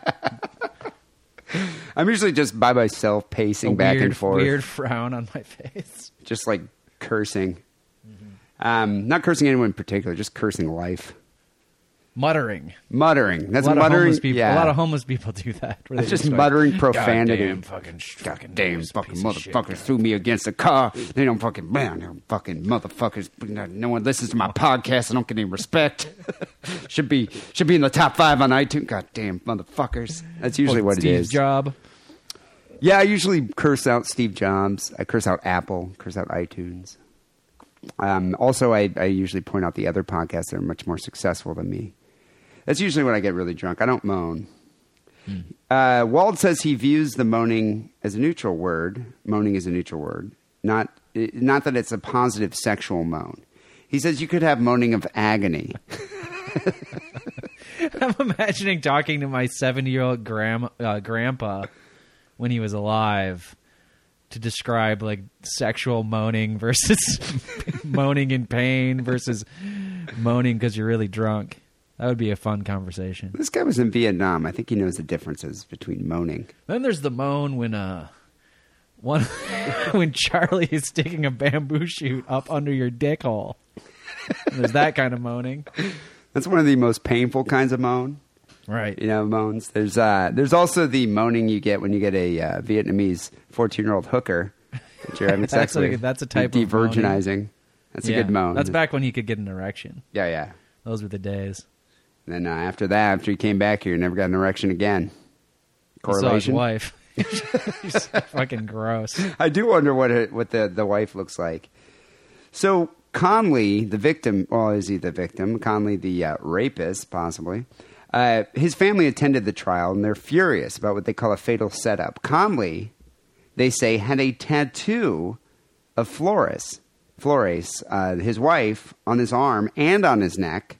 I'm usually just by myself, pacing A back weird, and forth, Weird frown on my face. just like cursing. Um, not cursing anyone in particular, just cursing life. Muttering. Muttering. That's a lot muttering. of people. Yeah. A lot of homeless people do that. That's just like, muttering profanity. Goddamn fucking, fucking Damn fucking motherfuckers threw me against a car. They don't fucking man, them fucking motherfuckers. No one listens to my podcast. I don't get any respect. should be should be in the top five on iTunes. God damn motherfuckers. That's usually what it Steve's is. job. Yeah, I usually curse out Steve Jobs. I curse out Apple. Curse out iTunes. Um, also, I, I usually point out the other podcasts that are much more successful than me. That's usually when I get really drunk. I don't moan. Uh, Wald says he views the moaning as a neutral word. Moaning is a neutral word, not not that it's a positive sexual moan. He says you could have moaning of agony. I'm imagining talking to my 70 year old gram, uh, grandpa when he was alive to describe like sexual moaning versus moaning in pain versus moaning because you're really drunk. That would be a fun conversation. This guy was in Vietnam. I think he knows the differences between moaning. Then there's the moan when uh one when Charlie is sticking a bamboo shoot up under your dick hole. There's that kind of moaning. That's one of the most painful kinds of moan. Right. you know, moans. There's uh, there's also the moaning you get when you get a uh, Vietnamese 14 year old hooker that you're having sex That's a- with. that's a type You're of moaning. de-virginizing. That's Yeah. a good moan. That's back when you could get an erection. Yeah, yeah. Those were the days. And then uh, after that, after he came back here, he never got an erection again. He saw his Correlation. wife. He's fucking gross. I do wonder what it, what the, the wife looks like. So Conley, the victim, well, is he the victim? Conley, the uh, rapist, possibly. Uh, his family attended the trial, and they're furious about what they call a fatal setup. Conley, they say, had a tattoo of Flores, Flores, uh, his wife, on his arm and on his neck.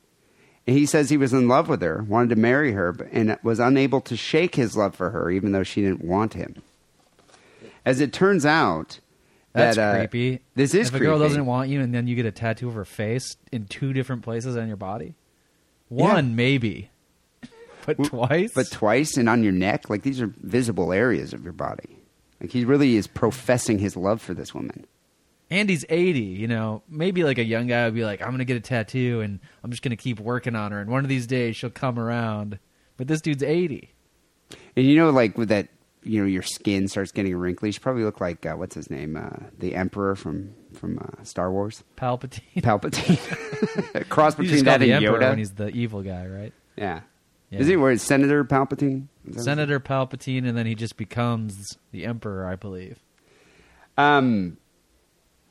He says he was in love with her, wanted to marry her, but- and was unable to shake his love for her, even though she didn't want him. As it turns out, That's that, uh, creepy. This is if creepy. a girl doesn't want you and then you get a tattoo of her face in two different places on your body. One maybe, but twice. but twice and on your neck, like these are visible areas of your body. Like he really is professing his love for this woman. Andy's 80, you know, maybe like a young guy would be like, I'm going to get a tattoo and I'm just going to keep working on her. And one of these days she'll come around. But this dude's 80. And you know, like with that, you know, your skin starts getting wrinkly. Should probably look like uh, what's his name, uh, the Emperor from from uh, Star Wars, Palpatine. Palpatine. Cross between that the and Emperor Yoda. when he's the evil guy, right? yeah. Yeah. Is he where Senator Palpatine? Senator Palpatine, and then he just becomes the Emperor, I believe. Um,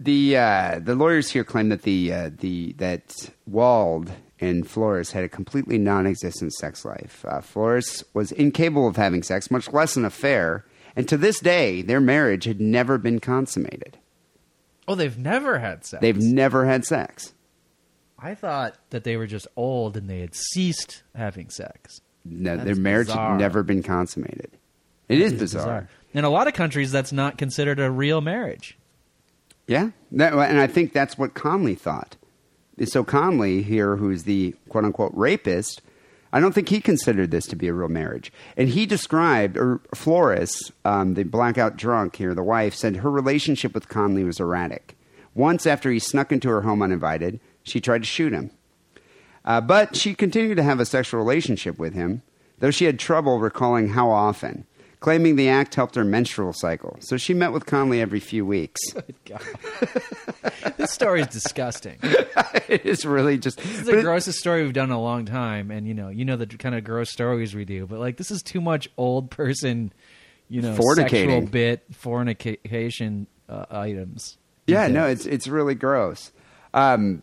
the uh, the lawyers here claim that the uh, the that Wald and Flores had a completely non-existent sex life. Uh, Flores was incapable of having sex, much less an affair, and to this day, their marriage had never been consummated. Oh, they've never had sex. They've never had sex. I thought that they were just old and they had ceased having sex. No, their marriage bizarre. had never been consummated. It is It's bizarre. In a lot of countries, that's not considered a real marriage. Yeah, that, and I think that's what Conley thought. So Conley here, who's the quote unquote rapist, I don't think he considered this to be a real marriage. And he described, or Flores, um, the blackout drunk here, the wife, said her relationship with Conley was erratic. Once after he snuck into her home uninvited, she tried to shoot him. Uh, but she continued to have a sexual relationship with him, though she had trouble recalling how often, claiming the act helped her menstrual cycle. So she met with Conley every few weeks. God. this story is disgusting. it is really just. This is the it- grossest story we've done in a long time, and you know, you know the kind of gross stories we do. But like, this is too much old person, you know, sexual bit fornication uh, items. yeah, no, it's it's really gross. Um,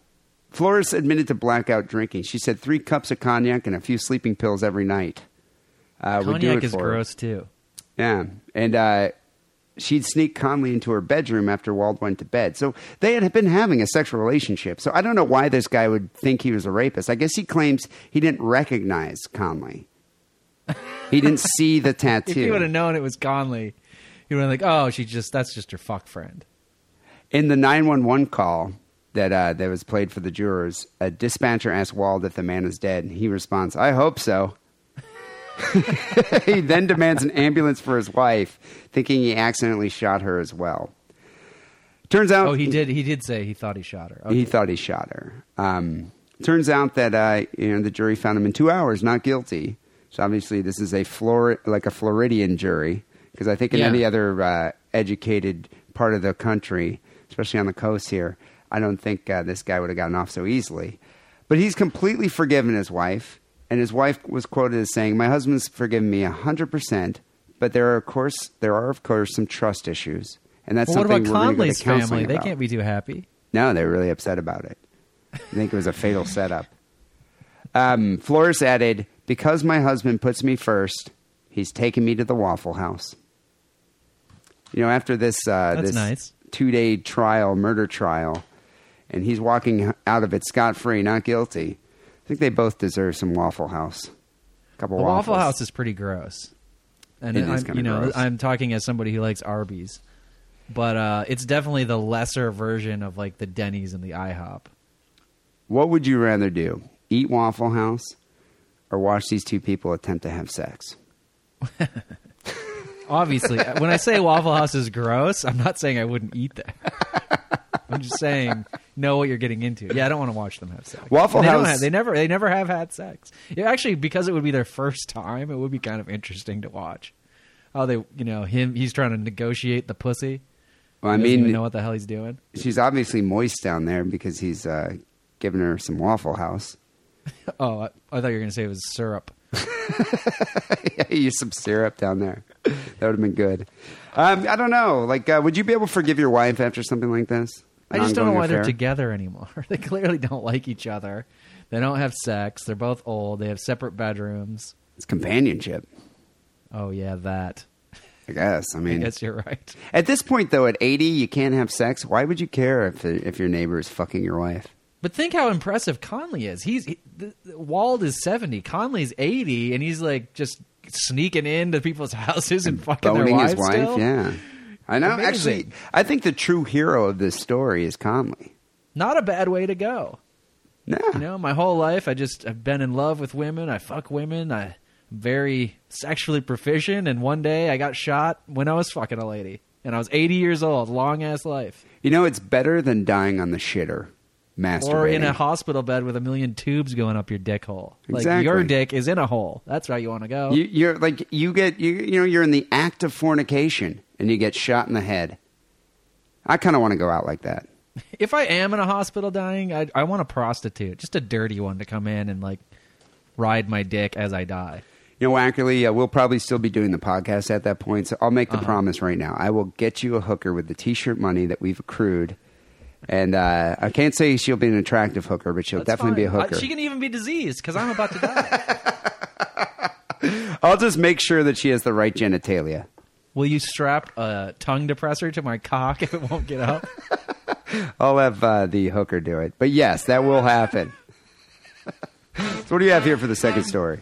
Flores admitted to blackout drinking. She said three cups of cognac and a few sleeping pills every night. Uh, cognac it is for her. gross too. Yeah, and uh, she'd sneak Conley into her bedroom after Wald went to bed. So they had been having a sexual relationship. So I don't know why this guy would think he was a rapist. I guess he claims he didn't recognize Conley. He didn't see the tattoo. If you would have known it was Conley, he would have been like, "Oh, she just that's just her fuck friend." In the 911 call that uh, that was played for the jurors, a dispatcher asked Wald if the man is dead. He responds, "I hope so." he then demands an ambulance for his wife, thinking he accidentally shot her as well. Turns out, Oh, he did. He did say he thought he shot her. Okay. He thought he shot her. Um, turns out that uh, you know the jury found him in two hours not guilty. So obviously, this is a Flor- like a Floridian jury because I think in Yeah. any other uh, educated part of the country, especially on the coast here, I don't think uh, this guy would have gotten off so easily. But he's completely forgiven his wife, and his wife was quoted as saying, "My husband's forgiven me hundred percent, but there are of course there are of course some trust issues." And that's well, what something about we're go to Conley's counseling family? They about. can't be too happy. No, they're really upset about it. I think it was a fatal setup. Um, Flores added, Because my husband puts me first, he's taken me to the Waffle House. You know, after this, uh, this nice. two day trial, murder trial, and he's walking out of it scot free, not guilty, I think they both deserve some Waffle House. A couple The Waffle. House is pretty gross, and It is I'm, you know gross. I'm talking as somebody who likes Arby's, but uh, it's definitely the lesser version of like the Denny's and the IHOP. What would you rather do? Eat Waffle House or watch these two people attempt to have sex? Obviously, when I say Waffle House is gross, I'm not saying I wouldn't eat that. I'm just saying know what you're getting into. Yeah, I don't want to watch them have sex. Waffle they House- have- they never they never have had sex. Yeah, actually, because it would be their first time, it would be kind of interesting to watch. How they, you know, him he's trying to negotiate the pussy. Well, I He doesn't even mean, know what the hell he's doing. she's obviously moist down there because he's uh, giving her some Waffle House. Oh, I, I thought you were going to say it was syrup. yeah, use some syrup down there. That would have been good. Um, I don't know. Like, uh, would you be able to forgive your wife after something like this? I just don't know why they're together anymore. they clearly don't like each other. They don't have sex. They're both old. They have separate bedrooms. It's companionship, Oh yeah, that. I guess. I mean, I guess you're right. at this point, though, at 80, you can't have sex. Why would you care if if your neighbor is fucking your wife? But think how impressive Conley is. He's he, the, the- Wald is seventy, Conley's eighty, and he's like just sneaking into people's houses and fucking their wives his wife? still. Yeah. I know. Amazing. Actually, I think the true hero of this story is Conley. Not a bad way to go. No. You know, my whole life I just I've been in love with women. I fuck women. I very sexually proficient, and one day I got shot when I was fucking a lady, and I was eighty years old. Long ass life. You know, it's better than dying on the shitter, masturbating. Or in a hospital bed with a million tubes going up your dick hole. Like Exactly. your dick is in a hole. That's how you want to go. You, you're like you get you you know you're in the act of fornication and you get shot in the head. I kind of want to go out like that. if I am in a hospital dying, I, I want a prostitute, just a dirty one to come in and like ride my dick as I die. You know, Ackerley, uh, we'll probably still be doing the podcast at that point, so I'll make the promise right now. I will get you a hooker with the T-shirt money that we've accrued, and uh, I can't say she'll be an attractive hooker, but she'll That's definitely be a hooker. Uh, she can even be diseased because I'm about to die. I'll just make sure that she has the right genitalia. Will you strap a tongue depressor to my cock if it won't get up? I'll have uh, the hooker do it. But yes, that will happen. so, what do you have here for the second story?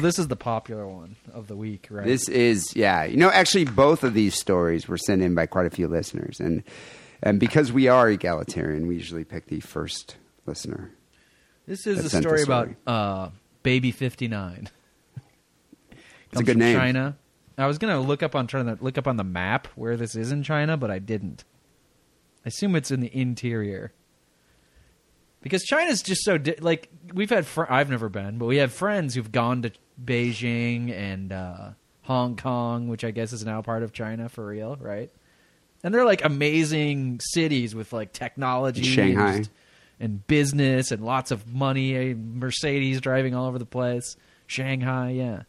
This is the popular one of the week, right? This is yeah. You know, actually, both of these stories were sent in by quite a few listeners, and and because we are egalitarian, we usually pick the first listener. This is a story story. about uh, Baby Fifty Nine. It's a good name. China. I was gonna look up on trying to look up on the map where this is in China, but I didn't. I assume it's in the interior because China's just so di- like we've had. Fr- I've never been, but we have friends who've gone to Beijing and uh, Hong Kong, which I guess is now part of China for real, right? And they're like amazing cities with like technology, Shanghai. and, and business, and lots of money. A Mercedes driving all over the place. Shanghai, yeah.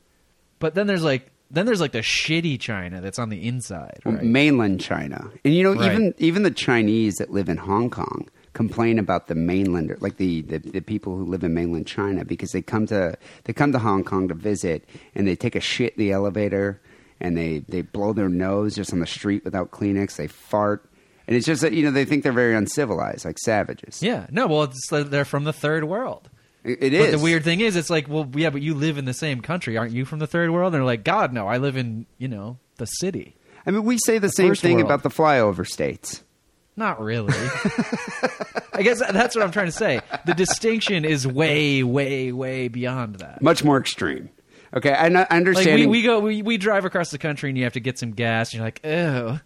But then there's like then there's like the shitty China that's on the inside, right? Mainland China, and you know, Right. even even the Chinese that live in Hong Kong complain about the mainlander, like the, the the people who live in mainland China, because they come to they come to Hong Kong to visit, and they take a shit in the elevator, and they they blow their nose just on the street without Kleenex. They fart. And it's just that you know they think they're very uncivilized, like savages. Yeah, no, well, it's uh, they're from the third world. It- it But the weird thing is, it's like, well, yeah, but you live in the same country, aren't you? From the third world? And they're like, God, no, I live in you know the city. I mean, we say the, same thing world. about the flyover states. Not really. I guess that's what I'm trying to say. The distinction is way, way, way beyond that. Much more extreme. Okay, I I Like understand. we, we go, we, we drive across the country, and you have to get some gas, and you're like, oh,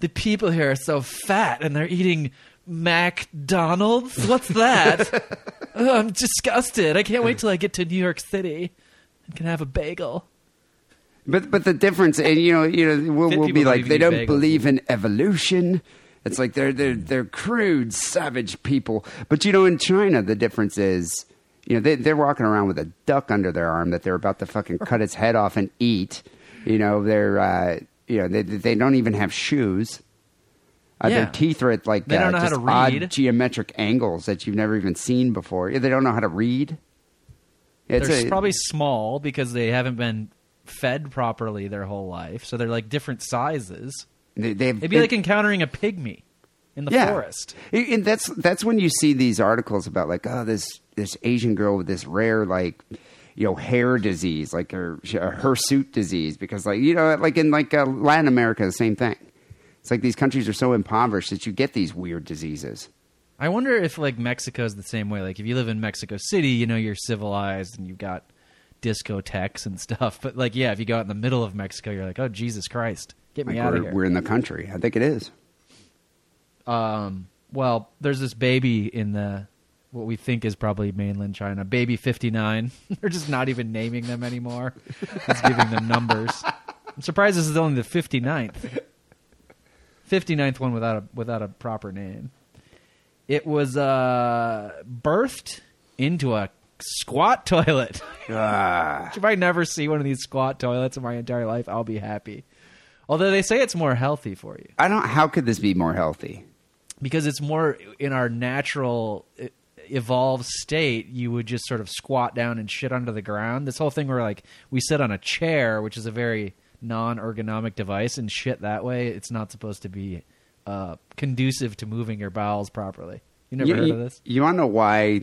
the people here are so fat, and they're eating McDonald's. What's that? oh, I'm disgusted. I can't wait till I get to New York City and can have a bagel. But but the difference, and you know, you know, we'll, we'll be like they don't bagels. believe in evolution. It's like they're they're they're crude, savage people. But you know, in China, the difference is, you know, they they're walking around with a duck under their arm that they're about to fucking cut its head off and eat. You know, they're uh, you know they they don't even have shoes. Uh, Yeah. Their teeth are at like They uh, don't know how just to read. odd geometric angles that you've never even seen before. Yeah, They don't know how to read. It's they're a- probably small because they haven't been fed properly their whole life, so they're like different sizes. They, they've It'd be like encountering a pygmy in the yeah. forest. And- that's that's when you see these articles about like oh this this Asian girl with this rare like you know hair disease like her hirsute disease because like you know like in like uh, Latin America the same thing. It's like these countries are so impoverished that you get these weird diseases. I wonder if like Mexico's the same way. Like if you live in Mexico City, you know you're civilized and you've got discotheques and stuff. But like yeah, if you go out in the middle of Mexico, you're like, oh Jesus Christ, get me Like out we're, of here. we're in the country. I think it is. um, well, there's this baby in the what we think is probably mainland China, baby 59. They're just not even naming them anymore. It's giving them numbers. I'm surprised this is only the 59th. 59th one without a without a proper name. It was uh, birthed into a squat toilet. Ah. if I never see one of these squat toilets in my entire life, I'll be happy. Although they say it's more healthy for you I don't. How could this be more healthy? because it's more in our natural e- evolved state you would just sort of squat down and shit under the ground this whole thing where like we sit on a chair which is a very non-ergonomic device and shit that way it's not supposed to be uh, conducive to moving your bowels properly you never heard of this You want to know why?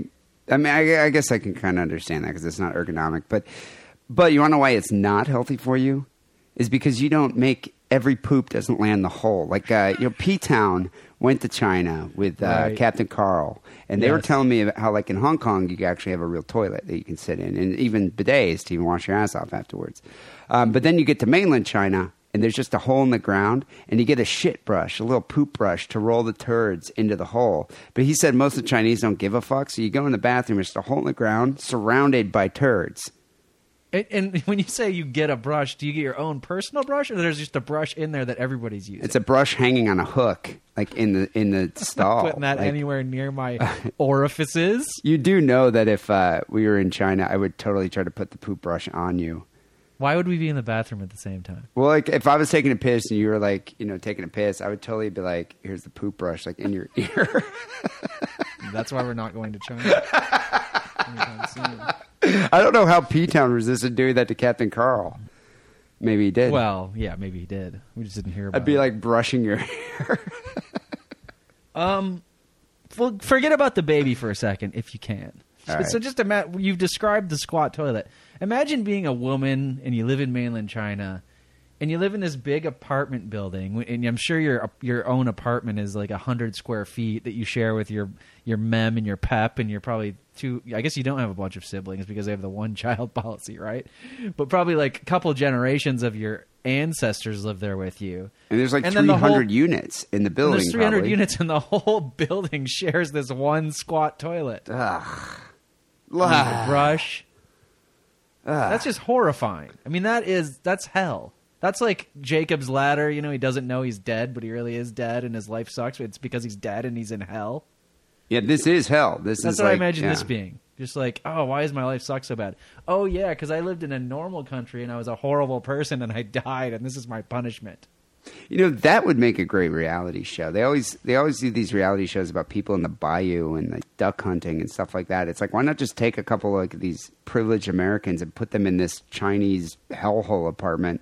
I mean, I, I guess I can kind of understand that because it's not ergonomic. But, but you want to know why it's not healthy for you? Is because you don't make every poop doesn't land the hole. Like uh, you know, P Town went to China with uh, Right. Captain Carl, and they were telling me about how, like in Hong Kong, you actually have a real toilet that you can sit in, and even bidets to even wash your ass off afterwards. Um, but then you get to mainland China, and there's just a hole in the ground, and you get a shit brush, a little poop brush to roll the turds into the hole. But he said most of the Chinese don't give a fuck, so you go in the bathroom, there's just a hole in the ground surrounded by turds. And, and when you say you get a brush do you get your own personal brush or there's just a brush in there that everybody's using It's a brush hanging on a hook, like in the in the stall. putting that Like, anywhere near my orifices You do know that if uh, we were in China, I would totally try to put the poop brush on you. why would we be in the bathroom at the same time Well, like if I was taking a piss and you were like, you know, taking a piss, I would totally be like, "Here's the poop brush," like in your ear. That's why we're not going to China. anytime soon. I don't know how P Town resisted doing that to Captain Carl. Maybe he did. Well, yeah, maybe he did. We just didn't hear about it. I'd be it. like brushing your hair. um, well, forget about the baby for a second, if you can. So, right. so just imagine you've described the squat toilet. Imagine being a woman and you live in mainland China, and you live in this big apartment building, and I'm sure your your own apartment is like a hundred square feet that you share with your your mem and your pep, and you're probably two. I guess you don't have a bunch of siblings because they have the one child policy, right? But probably like a couple generations of your ancestors live there with you. And there's like And then the 300 whole- units in the building. there's 300 probably. units, and the whole building shares this one squat toilet. Ugh. A brush. That's just horrifying. I mean, that is that's hell. That's like Jacob's ladder. You know, he doesn't know he's dead, but he really is dead, and his life sucks. It's because he's dead and he's in hell. Yeah, this is hell. This That's is what I imagine yeah. this being. Just like, oh, why is my life suck so bad? Oh yeah, because I lived in a normal country and I was a horrible person and I died, and this is my punishment. You know that would make a great reality show. They always they always do these reality shows about people in the bayou and like duck hunting and stuff like that. It's like why not just take a couple of like, these privileged Americans and put them in this Chinese hellhole apartment?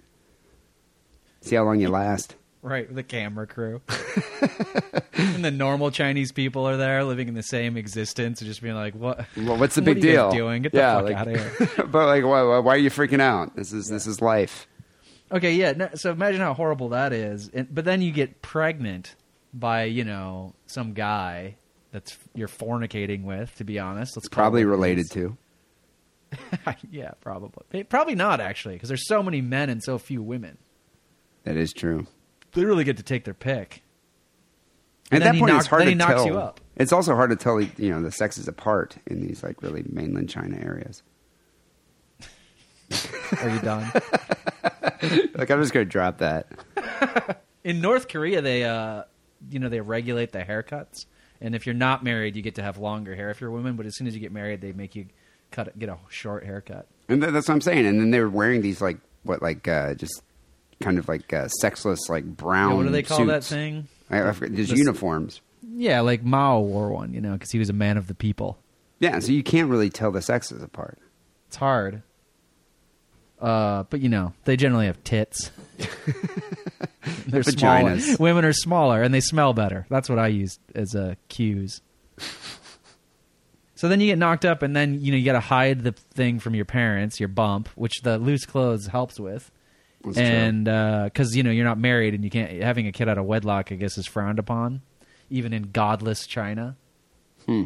See how long you last. Right, the camera crew. and the normal Chinese people are there living in the same existence and just being like, what? Well, what's the what big are deal? doing? Get the fuck like- out of here. but like, why, why, are you freaking out? This is this is life. Okay, yeah. No, so imagine how horrible that is. And, but then you get pregnant by, you know, some guy that's you're fornicating with, to be honest. Let's Probably what related to. yeah, probably. Probably not, actually, because there's so many men and so few women. That is true. They really get to take their pick. At And then that point, it's hard to tell. you up. It's also hard to tell, you know, the sexes apart in these like really mainland China areas. Are you done? Like, I'm just going to drop that. in North Korea, they uh, you know, they regulate the haircuts, and if you're not married, you get to have longer hair if you're a woman. But as soon as you get married, they make you cut get a short haircut. And that's what I'm saying. And then they were wearing these like what like uh, just kind of like uh, sexless like brown. Yeah, what do they call that thing? I, I forget, there's The- uniforms. Yeah, like Mao wore one, you know, because he was a man of the people. Yeah, so you can't really tell the sexes apart. It's hard. Uh, but you know, they generally have tits. They're smaller. Vaginas. Women are smaller and they smell better. That's what I use as uh, cues. So then you get knocked up, and then you know you got to hide the thing from your parents, your bump, which the loose clothes helps with. That's and because you know you're not married and you can't having a kid out of wedlock, I guess is frowned upon, even in godless China. Hmm.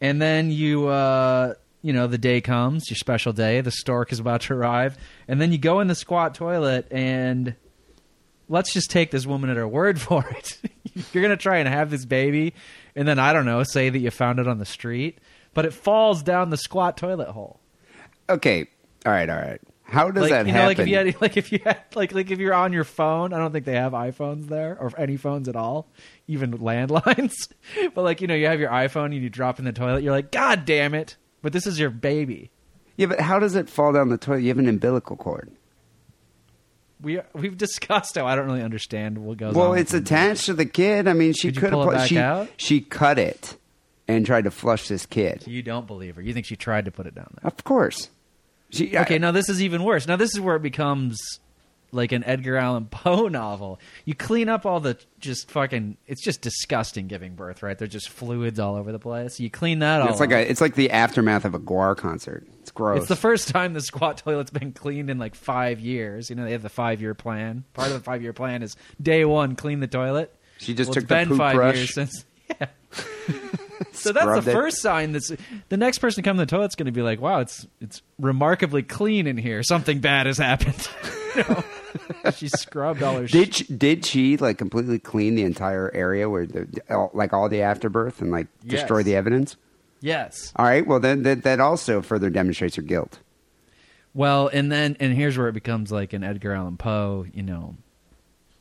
And then you, uh, you know, the day comes, your special day. The stork is about to arrive, and then you go in the squat toilet, and let's just take this woman at her word for it. You're gonna try and have this baby, and then I don't know, say that you found it on the street, but it falls down the squat toilet hole. Okay, all right, all right. How does like, that you know, happen? like if you had, like if you had, like, like if you're on your phone, I don't think they have iPhones there or any phones at all, even landlines. but like, you know, you have your iPhone and you drop in the toilet, you're like, God damn it! But this is your baby. yeah, but how does it fall down the toilet? You have an umbilical cord. We we've discussed how I don't really understand what goes. Well, with it's attached to the kid. I mean, she Could you could pull it have back she out? she cut it and tried to flush this kid. You don't believe her. You think she tried to put it down there. Of course. She, Okay, now this is even worse. Now this is where it becomes like an Edgar Allan Poe novel. You clean up all the just fucking. It's just disgusting giving birth, right? There's just fluids all over the place. You clean that all. it's like up. a it's like the aftermath of a GWAR concert. It's gross. It's the first time the squat toilet's been cleaned in like five years. You know, they have the five year plan. Part of the five year plan is day one, clean the toilet. She just well, took it's the been poop five brush. years since. Yeah. so that's Scrubbed the it. first sign. That's the next person to come to the toilet's going to be like, "Wow, it's it's remarkably clean in here. Something bad has happened." you know? she scrubbed all her. Did she, did she like completely clean the entire area where the all, like all the afterbirth and like Yes. destroy the evidence? yes. All right. Well, then that, that also further demonstrates her guilt. Well, and then and here's where it becomes like an Edgar Allan Poe. You know,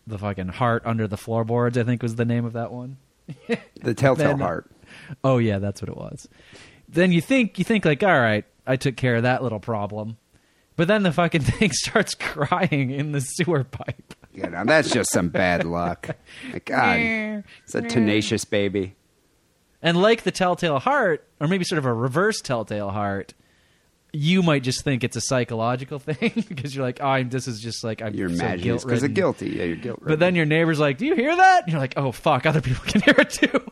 the fucking heart under the floorboards. I think was the name of that one. The telltale Then- uh, heart. Oh yeah, that's what it was. Then you think you think like, all right, I took care of that little problem. But then the fucking thing starts crying in the sewer pipe. Yeah, now that's just some bad luck. Like, God, it's a tenacious baby. And like the telltale heart, or maybe sort of a reverse telltale heart, you might just think it's a psychological thing because you're like, oh, I'm, this is just like I'm You're so imagining because of guilty. Yeah, you're guilt. But then your neighbor's like, "Do you hear that?" And you're like, "Oh fuck, other people can hear it too."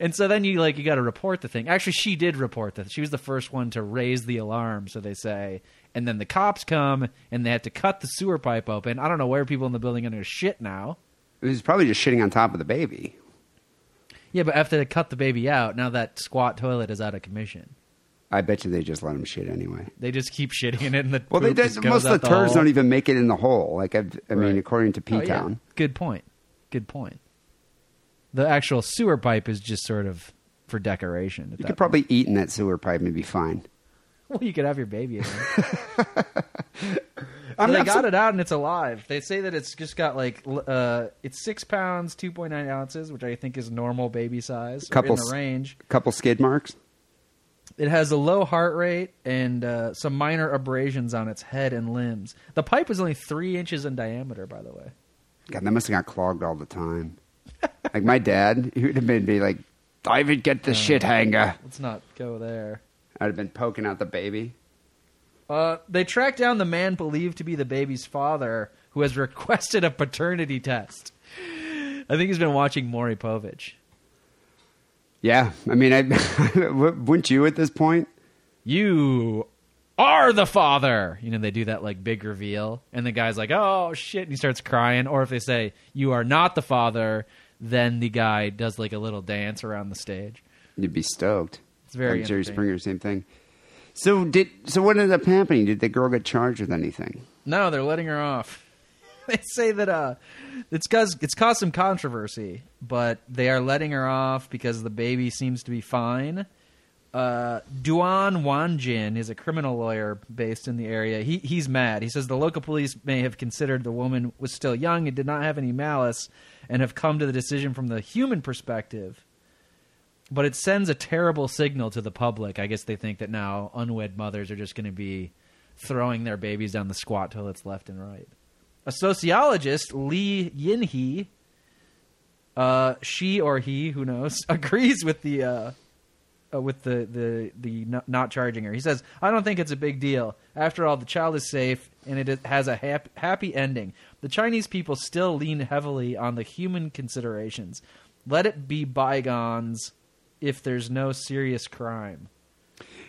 And so then you like you got to report the thing. Actually, she did report that. She was the first one to raise the alarm, so they say. And then the cops come and they had to cut the sewer pipe open. I don't know where people in the building are going to shit now. it was probably just shitting on top of the baby. Yeah, but after they cut the baby out, now that squat toilet is out of commission. I bet you they just let him shit anyway. They just keep shitting in it, and the Well, they just most of out the turds hole. don't even make it in the hole. Like I've, I mean, according to P Oh, yeah. Town. Good point. Good point. The actual sewer pipe is just sort of for decoration. You that could probably eat in that sewer pipe and be fine. Well, you could have your baby in there. I'm they got so- it out and it's alive. They say that it's just got like uh, it's six pounds, two point nine ounces, which I think is normal baby size, or Couple in the range. couple skid marks. It has a low heart rate and uh, some minor abrasions on its head and limbs. The pipe was only three inches in diameter, by the way. God, that must have got clogged all the time. Like my dad, he would have been be like, David, get the shit hanger. Let's not go there. I'd have been poking out the baby. Uh, they track down the man believed to be the baby's father, who has requested a paternity test. I think he's been watching Maury Povich. Yeah, I mean, I wouldn't you at this point? you are the father. You know, they do that like big reveal, and the guy's like, oh shit, and he starts crying. Or if they say, you are not the father, then the guy does like a little dance around the stage. You'd be stoked. It's very like Jerry. Springer, same thing. So did so what ended up happening? Did the girl get charged with anything? No, they're letting her off. They say that uh, it's caused it's caused some controversy, but they are letting her off because the baby seems to be fine. Uh, Duan Wanjin is a criminal lawyer based in the area. He he's mad. He says the local police may have considered the woman was still young and did not have any malice, and have come to the decision from the human perspective. But it sends a terrible signal to the public. I guess they think that now unwed mothers are just going to be throwing their babies down the squat toilets left and right. A sociologist, Li Yinhe, uh, she or he, who knows, agrees with the uh, uh, with the the the not, charging her. He says, "I don't think it's a big deal. After all, the child is safe and it has a hap- happy ending. The Chinese people still lean heavily on the human considerations. Let it be bygones. If there's no serious crime."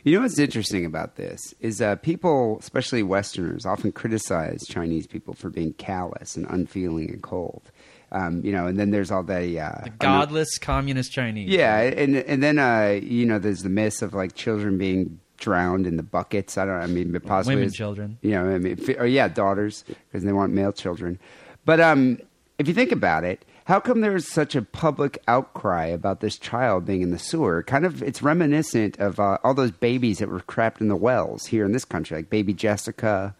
You know what's interesting about this is uh, people, especially Westerners, often criticize Chinese people for being callous and unfeeling and cold. Um, you know, and then there's all the, uh, The godless communist Chinese. Yeah, and and then uh, you know, there's the myth of like children being drowned in the buckets. I don't. I mean, possibly women children. You know, I mean, or yeah, daughters because they want male children. But um, if you think about it, how come there's such a public outcry about this child being in the sewer? Kind of, it's reminiscent of uh, all those babies that were trapped in the wells here in this country, like baby Jessica.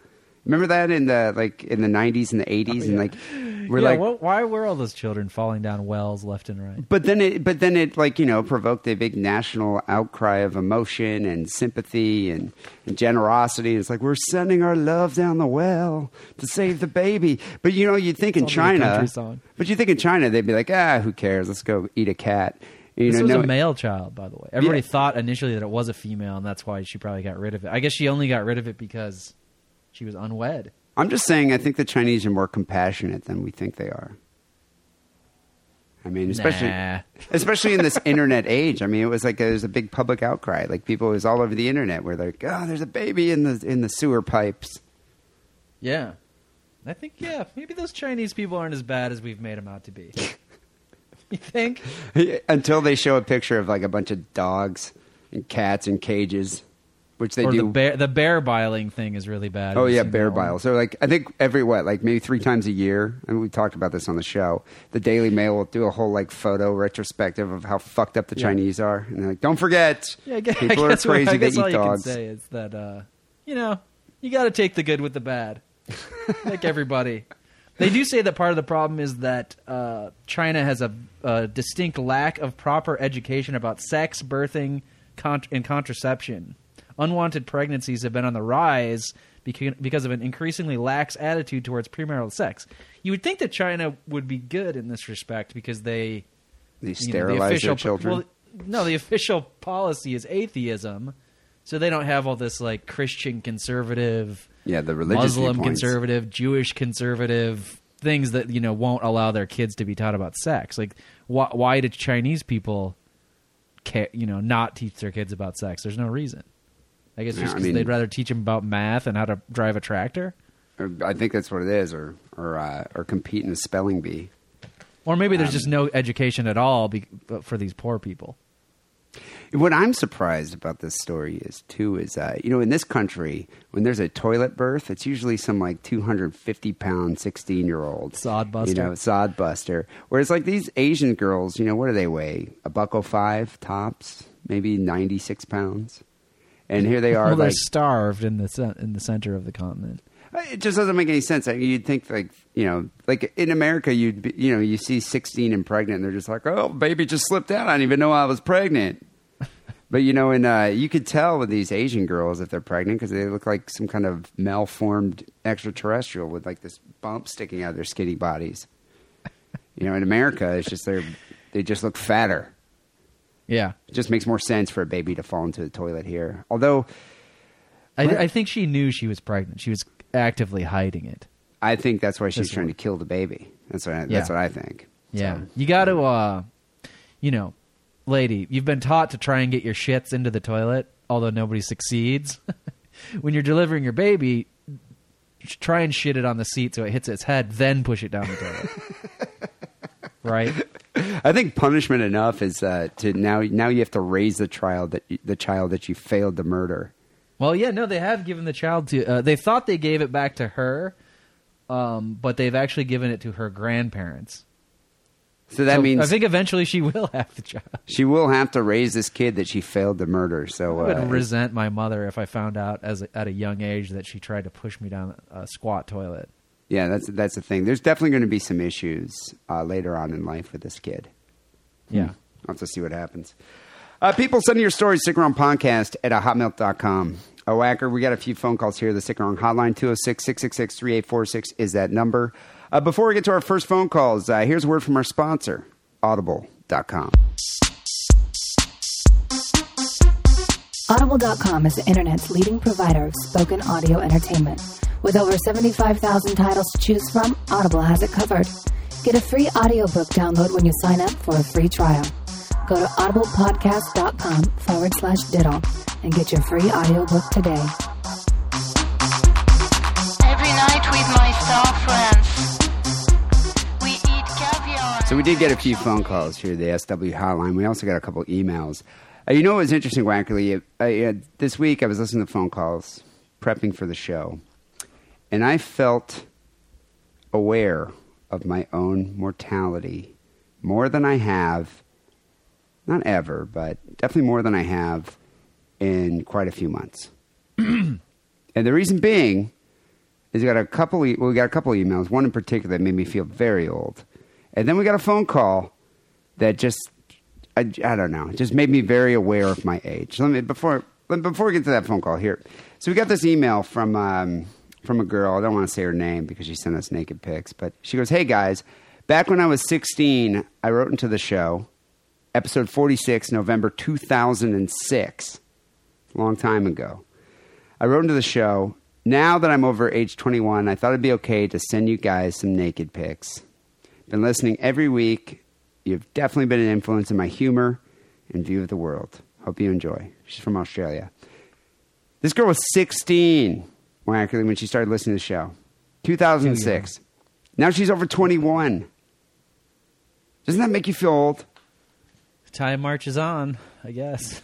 Remember that in the like in the 90s and the 80s, and like we're yeah, like, wh- why were all those children falling down wells left and right? but then it, but then it like you know provoked a big national outcry of emotion and sympathy and, and generosity. It's like we're sending our love down the well to save the baby. But you know, you'd think in China, but you think in China they'd be like, ah, who cares? Let's go eat a cat. You This know, was no- a male child, by the way. Everybody Yeah. thought initially that it was a female, and that's why she probably got rid of it. I guess she only got rid of it because she was unwed. I'm just saying, I think the Chinese are more compassionate than we think they are. I mean, especially Nah. especially in this internet age. I mean, it was like there was a big public outcry. Like people it was all over the internet where they're like, "Oh, there's a baby in the in the sewer pipes." Yeah. I think, yeah, maybe those Chinese people aren't as bad as we've made them out to be. you think? Until they show a picture of like a bunch of dogs and cats in cages, which they or do. the bear, the bear biling thing is really bad. Oh yeah, bear bile. So like I think every what like maybe three times a year, and we talked about this on the show. The Daily Mail will do a whole like photo retrospective of how fucked up the Yeah. Chinese are, and they're like, don't forget, Yeah, guess, people are crazy. They guess all eat you dogs. can say is that uh, you know you got to take the good with the bad, like everybody. They do say that part of the problem is that uh, China has a, a distinct lack of proper education about sex, birthing, con- and contraception. Unwanted pregnancies have been on the rise because of an increasingly lax attitude towards premarital sex. You would think that China would be good in this respect because they They you know, sterilize the official, their children. Well, no, the official policy is atheism, so they don't have all this like Christian conservative, yeah, the religious Muslim viewpoints. conservative, Jewish conservative things that you know won't allow their kids to be taught about sex. Like, why, why did Chinese people, ca- you know, not teach their kids about sex? There's no reason. I guess just I 'cause mean- they'd rather teach them about math and how to drive a tractor, I think that's what it is, or or uh, or compete in a spelling bee. or maybe there's Um, just no education at all be- for these poor people. What I'm surprised about this story is too is uh, you know in this country when there's a toilet birth, it's usually some like 250 pound 16 year old Sod buster. you know sod buster. Whereas like these Asian girls, you know what do they weigh? A buck oh five tops, maybe 96 pounds, and here they are Well, they're like starved in the in the center of the continent. It just doesn't make any sense. I mean, you'd think like you know, like in America, you'd be, you know, you see sixteen and pregnant, and they're just like, "Oh, baby just slipped out. I didn't even know I was pregnant." but you know, and uh, you could tell with these Asian girls if they're pregnant because they look like some kind of malformed extraterrestrial with like this bump sticking out of their skinny bodies. you know, in America, it's just they're they just look fatter. Yeah, It just makes more sense for a baby to fall into the toilet here. Although I, I think she knew she was pregnant. She was actively hiding it. I think that's why she's trying to kill the baby. That's what I, Yeah. that's what I think. Yeah, So- you got to, uh, you know, lady, you've been taught to try and get your shits into the toilet, although nobody succeeds. when you're delivering your baby, try and shit it on the seat so it hits its head, then push it down the toilet. right? I think punishment enough is uh, to now. Now you have to raise the child that you, the child that you failed to murder. Well, yeah, no, they have given the child to. Uh, they thought they gave it back to her, um, but they've actually given it to her grandparents. So that So means I think eventually she will have the child. she will have to raise this kid that she failed to murder. So I would uh, resent my mother if I found out as a, at a young age that she tried to push me down a squat toilet. Yeah, that's that's the thing. There's definitely going to be some issues uh, later on in life with this kid. Yeah. I'll have to see what happens. Uh, people, send your stories, sick and wrong podcast at uh, hotmail.com. Oh, Acker, we got a few phone calls here. The sick and wrong hotline, 206 666 3846 is that number. Uh, before we get to our first phone calls, uh, here's a word from our sponsor, audible.com. Audible.com is the internet's leading provider of spoken audio entertainment. With over 75,000 titles to choose from, Audible has it covered. Get a free audiobook download when you sign up for a free trial. Go to audiblepodcast.com forward slash diddle and get your free audiobook today. Every night with my star friends, we eat caviar. So we did get a few phone calls here, the SW hotline. We also got a couple emails. Uh, you know what was interesting, Wackerly? Uh, uh, this week I was listening to phone calls, prepping for the show, and I felt aware of my own mortality more than I have, not ever, but definitely more than I have in quite a few months. and the reason being is we got a couple. E- well, we got a couple emails. One in particular that made me feel very old, and then we got a phone call that just I, I don't know, it just made me very aware of my age. Let me before before we get to that phone call here. So we got this email from um, from a girl. I don't want to say her name because she sent us naked pics, but she goes, "Hey guys, back when I was 16, I wrote into the show, episode 46, November 2006, a long time ago. I wrote into the show. Now that I'm over age 21, I thought it'd be okay to send you guys some naked pics. Been listening every week. You've definitely been an influence in my humor and view of the world. Hope you enjoy. She's from Australia. This girl was 16 when actually when she started listening to the show. 2006. Now she's over 21. Doesn't that make you feel old? Time marches on, I guess.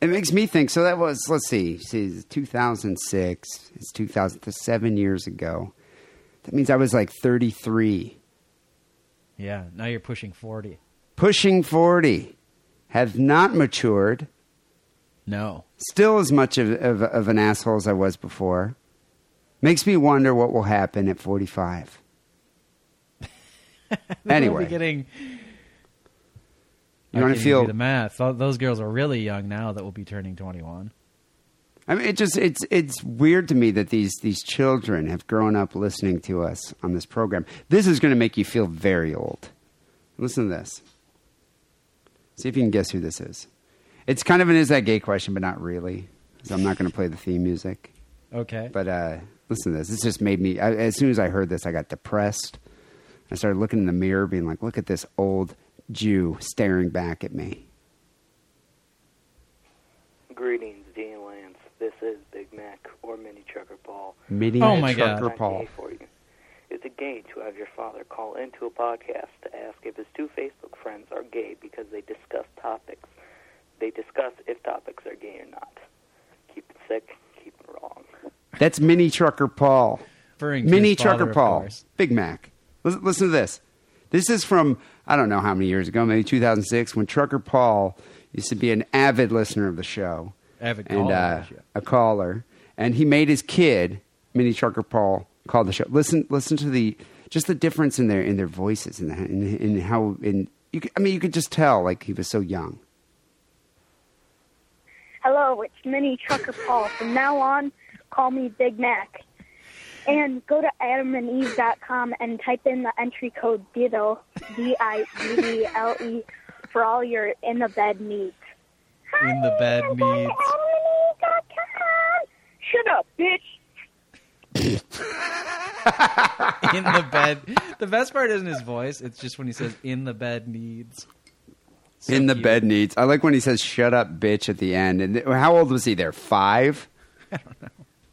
It makes me think. So that was, let's see, see 2006. It's 2000, seven years ago. That means I was like 33. Yeah, now you're pushing 40. Pushing 40. Have not matured. No. Still as much of, of, of an asshole as I was before. Makes me wonder what will happen at 45. Anyway, getting. You I wanna can't feel- the math? Those girls are really young now that will be turning 21. I mean, it just it's it's weird to me that these these children have grown up listening to us on this program. This is going to make you feel very old. Listen to this. See if you can guess who this is. It's kind of an is that gay question, but not really. So I'm not going to play the theme music. Okay. But uh, listen to this. This just made me. I, as soon as I heard this, I got depressed. I started looking in the mirror, being like, "Look at this old Jew staring back at me." Greetings, Dean Lance. This is Big Mac or Mini Trucker Paul. Mini Oh my God. trucker Not Paul. gay for you. Is it gay to have your father call into a podcast to ask if his two Facebook friends are gay because they discuss topics? They discuss if topics are gay or not. Keep it sick, keep it wrong. That's Mini Trucker Paul. Mini father, Trucker Paul. Big Mac. Listen, listen to this. This is from, I don't know how many years ago, maybe 2006, when Trucker Paul used to be an avid listener of the show. Avid and caller, uh, a caller. And he made his kid, Mini Trucker Paul, call the show. Listen, listen to the, just the difference in their, in their voices and in, in how, in, you could, I mean, you could just tell, like, he was so young. Hello, it's Mini Trucker Paul. From now on, call me Big Mac. And go to adamandeve.com and type in the entry code DIDDLE, D-I-D-D-L-E, for all your in the bed needs. In the bed I'm going to needs. Shut up, bitch. in the bed. The best part isn't his voice. It's just when he says "in the bed needs." So in the cute. bed needs. I like when he says "shut up, bitch" at the end. And th- how old was he there? Five. I don't know.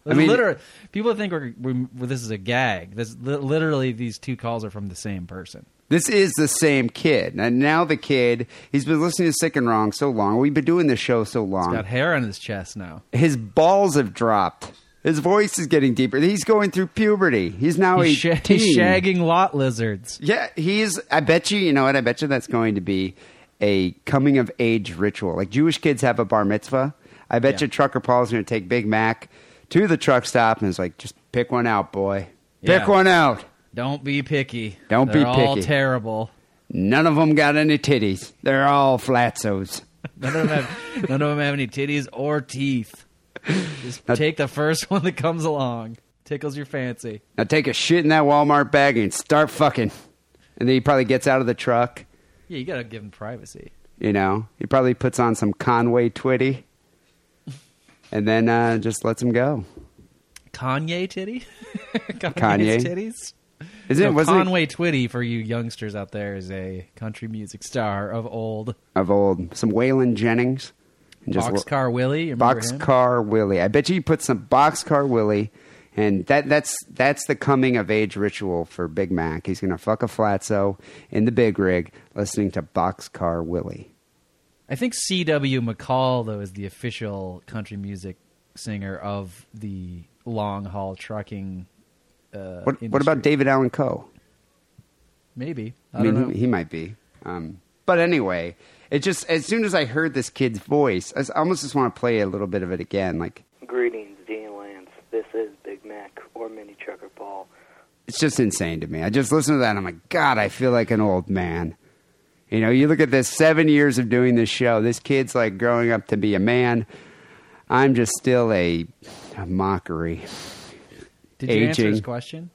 I mean- literally, people think we're, we're, well, this is a gag. This li- literally these two calls are from the same person. This is the same kid. And now the kid, he's been listening to Sick and Wrong so long. We've been doing this show so long. Got hair on his chest now. His balls have dropped. His voice is getting deeper. He's going through puberty. He's now He's, sha- 18. he's shagging lot lizards. Yeah, he's. I bet you. You know what? I bet you that's going to be a coming of age ritual. Like Jewish kids have a bar mitzvah. I bet Yeah. you Trucker Paul's going to take Big Mac to the truck stop and is like, just pick one out, boy. Pick Yeah. one out. Don't be picky. Don't be They're all picky. terrible. None of them got any titties. They're all flatsos. None of them have none of them have any titties or teeth. Just take the first one that comes along. Tickles your fancy. Now take a shit in that Walmart bag and start fucking. And then he probably gets out of the truck. Yeah, you gotta give him privacy. You know, he probably puts on some Conway Twitty, and then uh, just lets him go. Kanye titty? Kanye's Kanye? titties? Is it? No, wasn't it Conway Twitty for you youngsters out there is a country music star of old. of old some Waylon Jennings? And Boxcar Willie, you remember him? Boxcar Willie. I bet you put some Boxcar Willie, and that that's that's the coming of age ritual for Big Mac. He's gonna fuck a flatso in the big rig, listening to Boxcar Willie. I think C.W. McCall though is the official country music singer of the long haul trucking. Uh, What what about David Allan Coe? Maybe I, I, mean, don't know. He, he might be. Um, but anyway, it just as soon as I heard this kid's voice, I almost just want to play a little bit of it again. Like Greetings, Dee and Lance. This is Big Mac or Mini Trucker Paul. it's just insane to me. I just listen to that and I'm like, God, I feel like an old man. You know, you look at this seven years of doing this show. This kid's like growing up to be a man. I'm just still a, a mockery. Did you answer his question?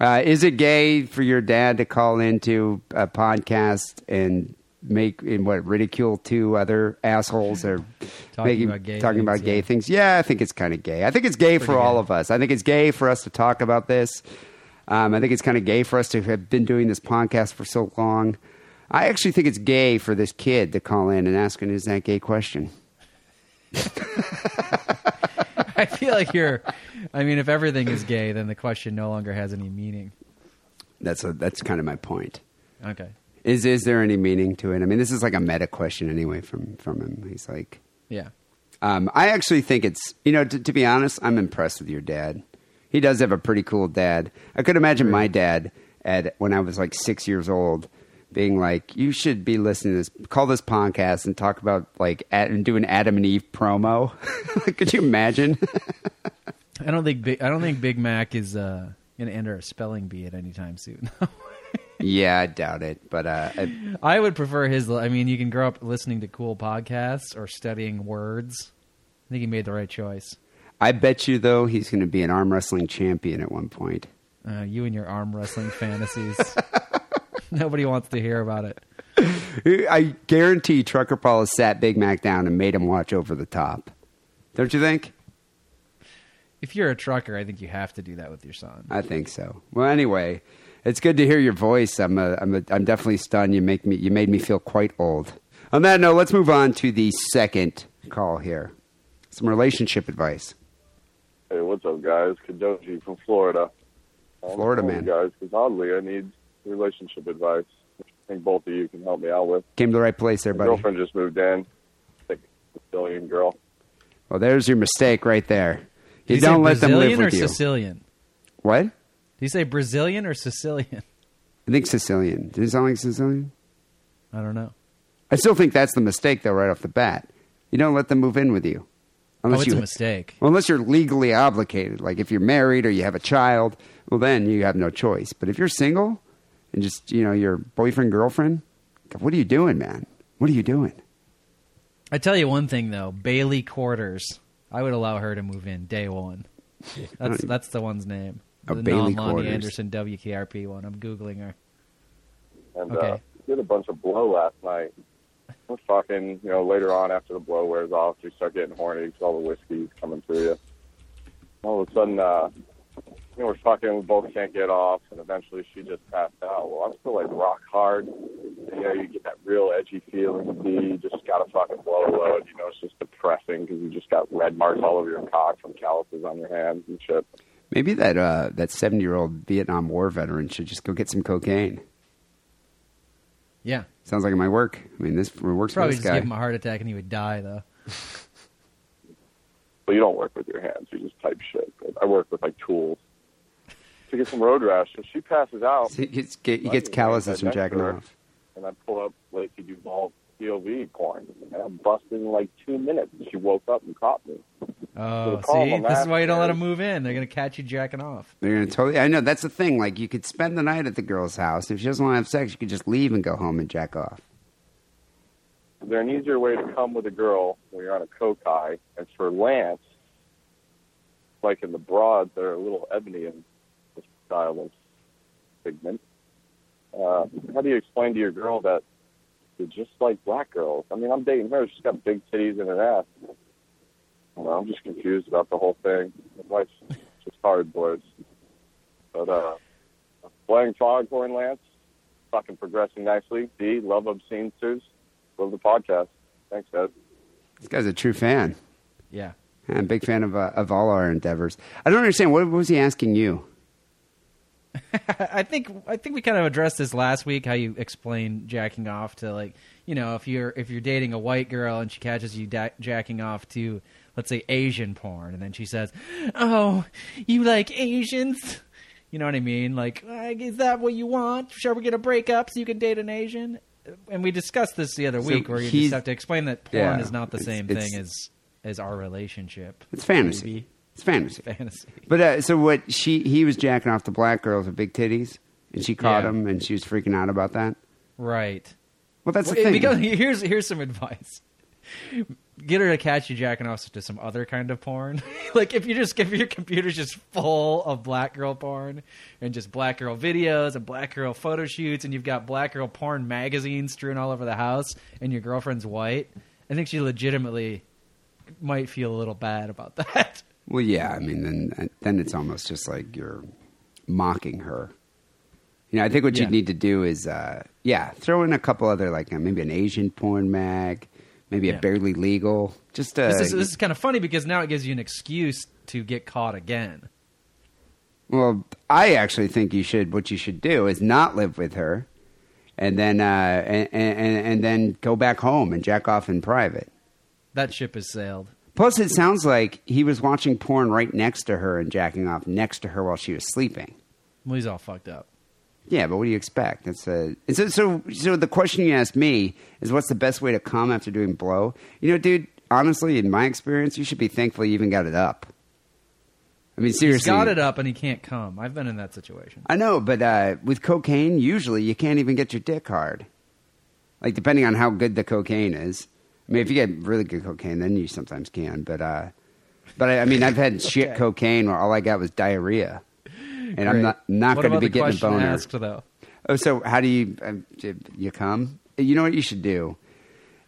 Uh, is it gay for your dad to call into a podcast and make and what ridicule two other assholes or Talking making about gay talking things, about gay yeah. things? Yeah, I think it's kind of gay. I think it's gay for Pretty all of us. I think it's gay for us to talk about this. Um, I think it's kind of gay for us to have been doing this podcast for so long. I actually think it's gay for this kid to call in and ask an is that gay question. I feel like you're. I mean, if everything is gay, then the question no longer has any meaning. That's a, that's kind of my point. Okay. Is is there any meaning to it? I mean, this is like a meta question anyway from from him. He's like, Yeah. Um, I actually think it's you know to, to be honest, I'm impressed with your dad. He does have a pretty cool dad. I could imagine my dad at when I was like six years old being like, "You should be listening to this. Call this podcast and talk about like and do an Adam and Eve promo." could you imagine? I don't think Big, I don't think Big Mac is uh, going to enter a spelling bee at any time soon. yeah, I doubt it. But uh, I, I would prefer his. I mean, you can grow up listening to cool podcasts or studying words. I think he made the right choice. I bet you though he's going to be an arm wrestling champion at one point. Uh, you and your arm wrestling fantasies. Nobody wants to hear about it. I guarantee Trucker Paul has sat Big Mac down and made him watch over the top. Don't you think? If you're a trucker, I think you have to do that with your son. I think so. Well, anyway, it's good to hear your voice. I'm a, I'm a, I'm definitely stunned. You make me you made me feel quite old. On that note, let's move on to the second call here. Some relationship advice. Hey, what's up, guys? Kadoji from Florida. I'm Florida man. guys, because oddly, I need relationship advice. which I think both of you can help me out with. Came to the right place there, My buddy. girlfriend just moved in. Like a Brazilian girl. Well, there's your mistake right there. You Did don't say let them live with you. Brazilian or with you. Sicilian? What? Did you say Brazilian or Sicilian? I think Sicilian. Did it sound like Sicilian? I don't know. I still think that's the mistake, though, right off the bat. You don't let them move in with you. oh, it's you, a mistake. Well, unless you're legally obligated. Like if you're married or you have a child, well, then you have no choice. But if you're single and just, you know, your boyfriend, girlfriend, what are you doing, man? What are you doing? I tell you one thing though, Bailey Quarters. I would allow her to move in day one. That's that's the one's name. The Bailey non-Loni Quarters. Anderson WKRP one. I'm googling her. And uh, Okay. did a bunch of blow last night. We're fucking, you know, later on after the blow wears off, you start getting horny because all the whiskey's coming through you. All of a sudden, uh, you know, we're fucking, we both can't get off, and eventually she just passed out. Well, I'm still like rock hard. And, you know, you get that real edgy feeling of you just got to fucking blow a load. You know, it's just depressing because you just got red marks all over your cock from calluses on your hands and shit. Maybe that uh, that 70 year old Vietnam War veteran should just go get some cocaine. Yeah, Sounds like it might work. I mean, this works for probably this just guy. give him a heart attack and he would die though. But you don't work with your hands. You just type shit. I work with like tools to get some road rash. So she passes out. he gets, get, he gets calluses from jacking off. And I pull up Lacey Duvalle POV porn. And I'm busted in like two minutes. She woke up and caught me. Oh, call see, this is why you don't let after. them move in. They're gonna catch you jacking off. They're gonna totally. I know that's the thing. Like you could spend the night at the girl's house. If she doesn't want to have sex, you could just leave and go home and jack off. Is there an easier way to come with a girl when you're on a coke high? And for Lance, like in the broads, they're a little ebony in the style of pigment. Uh, how do you explain to your girl that you're just like black girls? I mean, I'm dating her. She's got big titties and an ass. You know, I'm just confused about the whole thing. Life's just hard, boys. But uh, playing Foghorn Lance, fucking progressing nicely. D, love obscenesters. Love the podcast. Thanks, Ed. This guy's a true fan. Yeah. I'm a big fan of uh, of all our endeavors. I don't understand. What, what was he asking you? I think I think we kind of addressed this last week. How you explain jacking off to like you know if you're if you're dating a white girl and she catches you da- jacking off to let's say Asian porn and then she says, "Oh, you like Asians." You know what I mean? Like, "Uh, is that what you want? Shall we get a break up so you can date an Asian? and we discussed this the other So week, where you just have to explain that porn yeah, is not the same thing as as our relationship. It's fantasy. Maybe. It's fantasy. Fantasy. But uh, so what? She he was jacking off the black girls with big titties, and she caught Yeah. him, and she was freaking out about that. Right. Well, that's the Well, thing. because- here's here's some advice. Get her to catch you jacking off to some other kind of porn. like if you just if your computer's just full of black girl porn and just black girl videos and black girl photo shoots and you've got black girl porn magazines strewn all over the house and your girlfriend's white, I think she legitimately might feel a little bad about that. Well, yeah. I mean, then then it's almost just like you're mocking her. You know, I think what Yeah. you need to do is, uh, yeah, throw in a couple other like uh, maybe an Asian porn mag, maybe a barely legal. Just uh, this is this is kind of funny because now it gives you an excuse to get caught again. Well, I actually think you should. What you should do is not live with her, and then uh, and, and and then go back home and jack off in private. That ship has sailed. Plus, it sounds like he was watching porn right next to her and jacking off next to her while she was sleeping. Well, he's all fucked up. Yeah, but what do you expect? That's a and so so so. The question you asked me is, what's the best way to come after doing blow? You know, dude. Honestly, in my experience, you should be thankful you even got it up. I mean, seriously, He's got it up and he can't come. I've been in that situation. I know, but uh, with cocaine, usually you can't even get your dick hard. Like depending on how good the cocaine is. I mean, if you get really good cocaine, then you sometimes can. But uh, but I, I mean, I've had shit Okay. cocaine where all I got was diarrhea, and I'm Great. not not What going to about be the getting a question boner. asked, though? Oh, so how do you uh, you come? You know what you should do?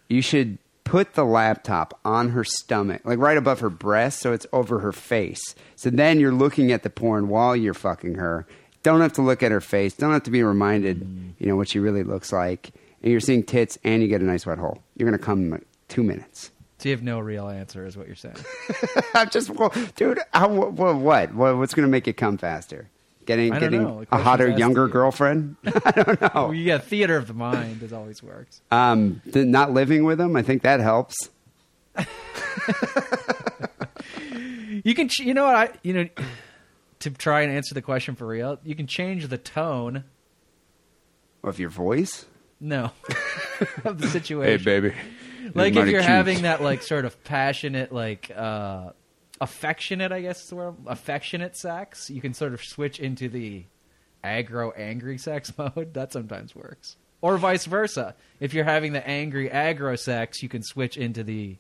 You should put the laptop on her stomach, like right above her breast, so it's over her face. So then you're looking at the porn while you're fucking her. Don't have to look at her face. Don't have to be reminded, you know, what she really looks like. And you're seeing tits, and you get a nice wet hole. You're gonna come in like two minutes. So you have no real answer, is what you're saying. I'm just, well, dude. How, what, what? what? What's gonna make it come faster? Getting getting. A hotter, younger you. girlfriend. I don't know. Well, you got theater of the mind, as always works. Um, the not living with them, I think that helps. You can, ch- you know what? I, you know, to try and answer the question for real, you can change the tone. Of your voice? No, of the situation. Hey, baby. like if you're cute. having that like sort of passionate like uh affectionate i guess is the word affectionate sex you can sort of switch into the aggro angry sex mode that sometimes works or vice versa if you're having the angry aggro sex you can switch into the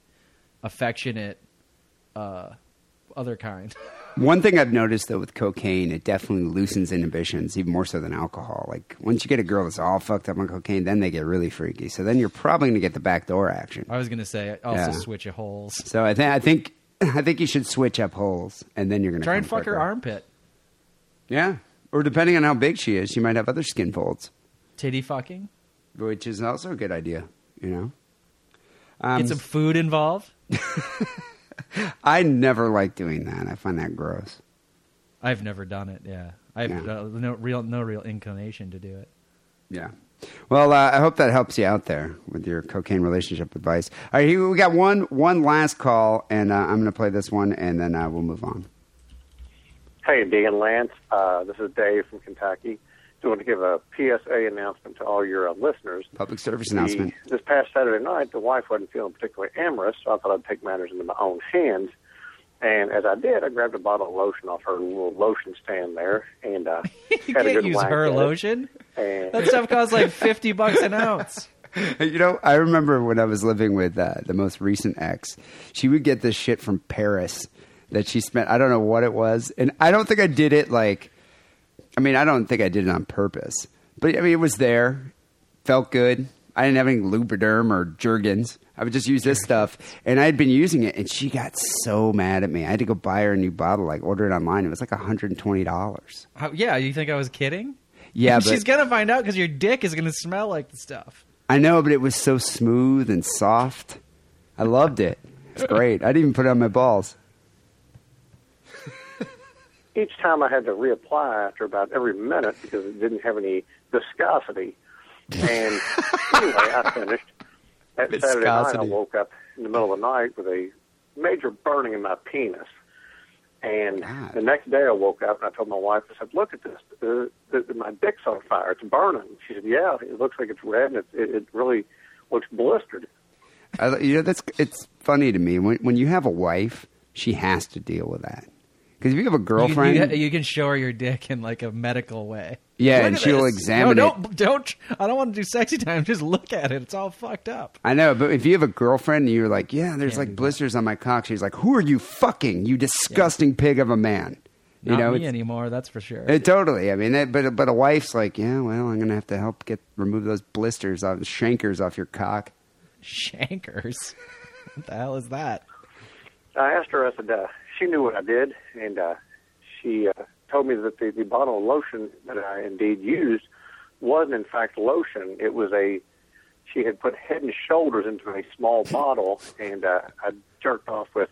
affectionate uh other kind One thing I've noticed though with cocaine, it definitely loosens inhibitions, even more so than alcohol. Like once you get a girl that's all fucked up on cocaine, then they get really freaky. So then you're probably gonna get the backdoor action. i was gonna say also Yeah. switch of holes So I think I think I think you should switch up holes, and then you're gonna try and fuck her armpit Yeah, or depending on how big she is, she might have other skin folds, titty fucking which is also a good idea. You know. Um, get some food involved I never like doing that. I find that gross. i've never done it yeah i have Yeah. uh, no real no real inclination to do it Yeah. Well, uh, I hope that helps you out there with your cocaine relationship advice. All right, here we got one one last call, and uh, I'm going to play this one, and then uh, we'll move on. Hey, Dee and Lance. Uh, this is Dave from Kentucky. Just want to give a PSA announcement to all your uh, listeners. Public service The- announcement. this past Saturday night, the wife wasn't feeling particularly amorous, so I thought I'd take matters into my own hands. And as I did, I grabbed a bottle of lotion off her little lotion stand there, and uh, you had can't good use her lotion And That stuff costs like fifty bucks an ounce. You know, I remember when I was living with uh, the most recent ex, she would get this shit from Paris that she spent, I don't know what it was. And I don't think I did it like, I mean, I don't think I did it on purpose. But I mean, it was there, felt good. I didn't have any Lubriderm or Jergens. I would just use this stuff. And I had been using it, and she got so mad at me. I had to go buy her a new bottle, like order it online. It was like $120. Yeah, you think I was kidding? Yeah, but she's gonna find out because your dick is gonna smell like the stuff. I know, but it was so smooth and soft. I loved it. It's great. I'd even put it on my balls. Each time I had to reapply after about every minute because it didn't have any viscosity. And anyway, I finished. That Saturday night, I woke up in the middle of the night with a major burning in my penis. And the next day I woke up and I told my wife, I said, look at this. Uh, my dick's on fire. It's burning. She said, yeah, it looks like it's red and it, it, it really looks blistered. I, you know, that's it's funny to me when when you have a wife, she has to deal with that. Because if you have a You, girlfriend, you, you can show her your dick in like a medical way. Yeah, Look and at she'll this. examine no, it. Don't, don't. I don't want to do sexy time. Just look at it. It's all fucked up. I know, but if you have a girlfriend and you're like, yeah, there's like blisters on my cock, she's like, who are you fucking? You disgusting pig of a man. You Not know, me it's- anymore. That's for sure. It, totally. I mean, it, but but a wife's like, yeah, well, I'm gonna have to help get remove those blisters off, chancres off your cock. Chancres. what the hell is that? I asked her, I said, uh, she knew what I did, and uh, she uh, told me that the, the bottle of lotion that I indeed used wasn't, in fact, lotion. It was a, she had put head and shoulders into a small bottle, and uh, I jerked off with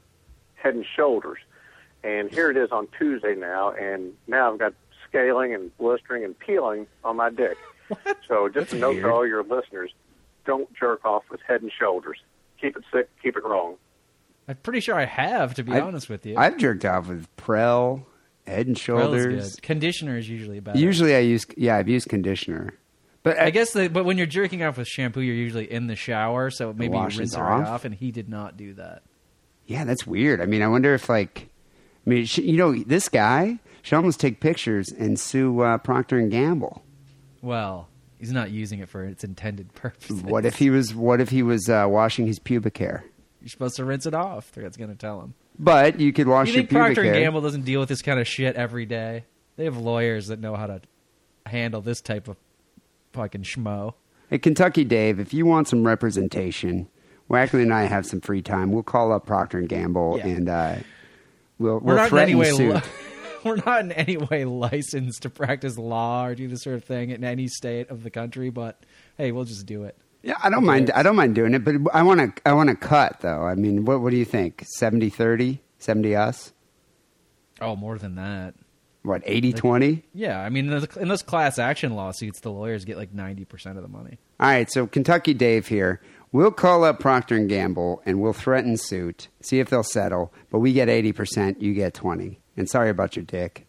head and shoulders. And here it is on Tuesday now, and now I've got scaling and blistering and peeling on my dick. So just a note to all your listeners, don't jerk off with head and shoulders. Keep it sick, keep it wrong. I'm pretty sure I have, to be I've- honest with you. I've jerked off with Prell, Head and Shoulders. good. Conditioner is usually better. Usually, I use yeah, I've used conditioner. But I guess, the, but when you're jerking off with shampoo, you're usually in the shower, so maybe you rinse it off? off. And he did not do that. Yeah, that's weird. I mean, I wonder if like, I mean, sh you know, this guy should almost take pictures and sue uh, Procter and Gamble. Well, he's not using it for its intended purpose. What if he was? What if he was uh, washing his pubic hair? You're supposed to rinse it off. That's going to tell him. But you could wash you your think pubic Procter and hair. Gamble doesn't deal with this kind of shit every day? They have lawyers that know how to handle this type of fucking schmo. Hey, Kentucky Dave, if you want some representation, Wackley and I have some free time. We'll call up Procter and Gamble Yeah. and uh, we'll We're we'll not in threaten any way. suit. Li- we're not in any way licensed to practice law or do this sort of thing in any state of the country. But hey, we'll just do it. Yeah, I don't mind. I don't mind doing it, but I want to. I want to cut though. I mean, what what do you think? 70-30? 70 us? Oh, more than that. What 80-20? Yeah, I mean, in those- in those class action lawsuits, the lawyers get like ninety percent of the money. All right, so Kentucky Dave here. We'll call up Procter and Gamble and we'll threaten suit. See if they'll settle. But we get eighty percent. You get twenty. And sorry about your dick.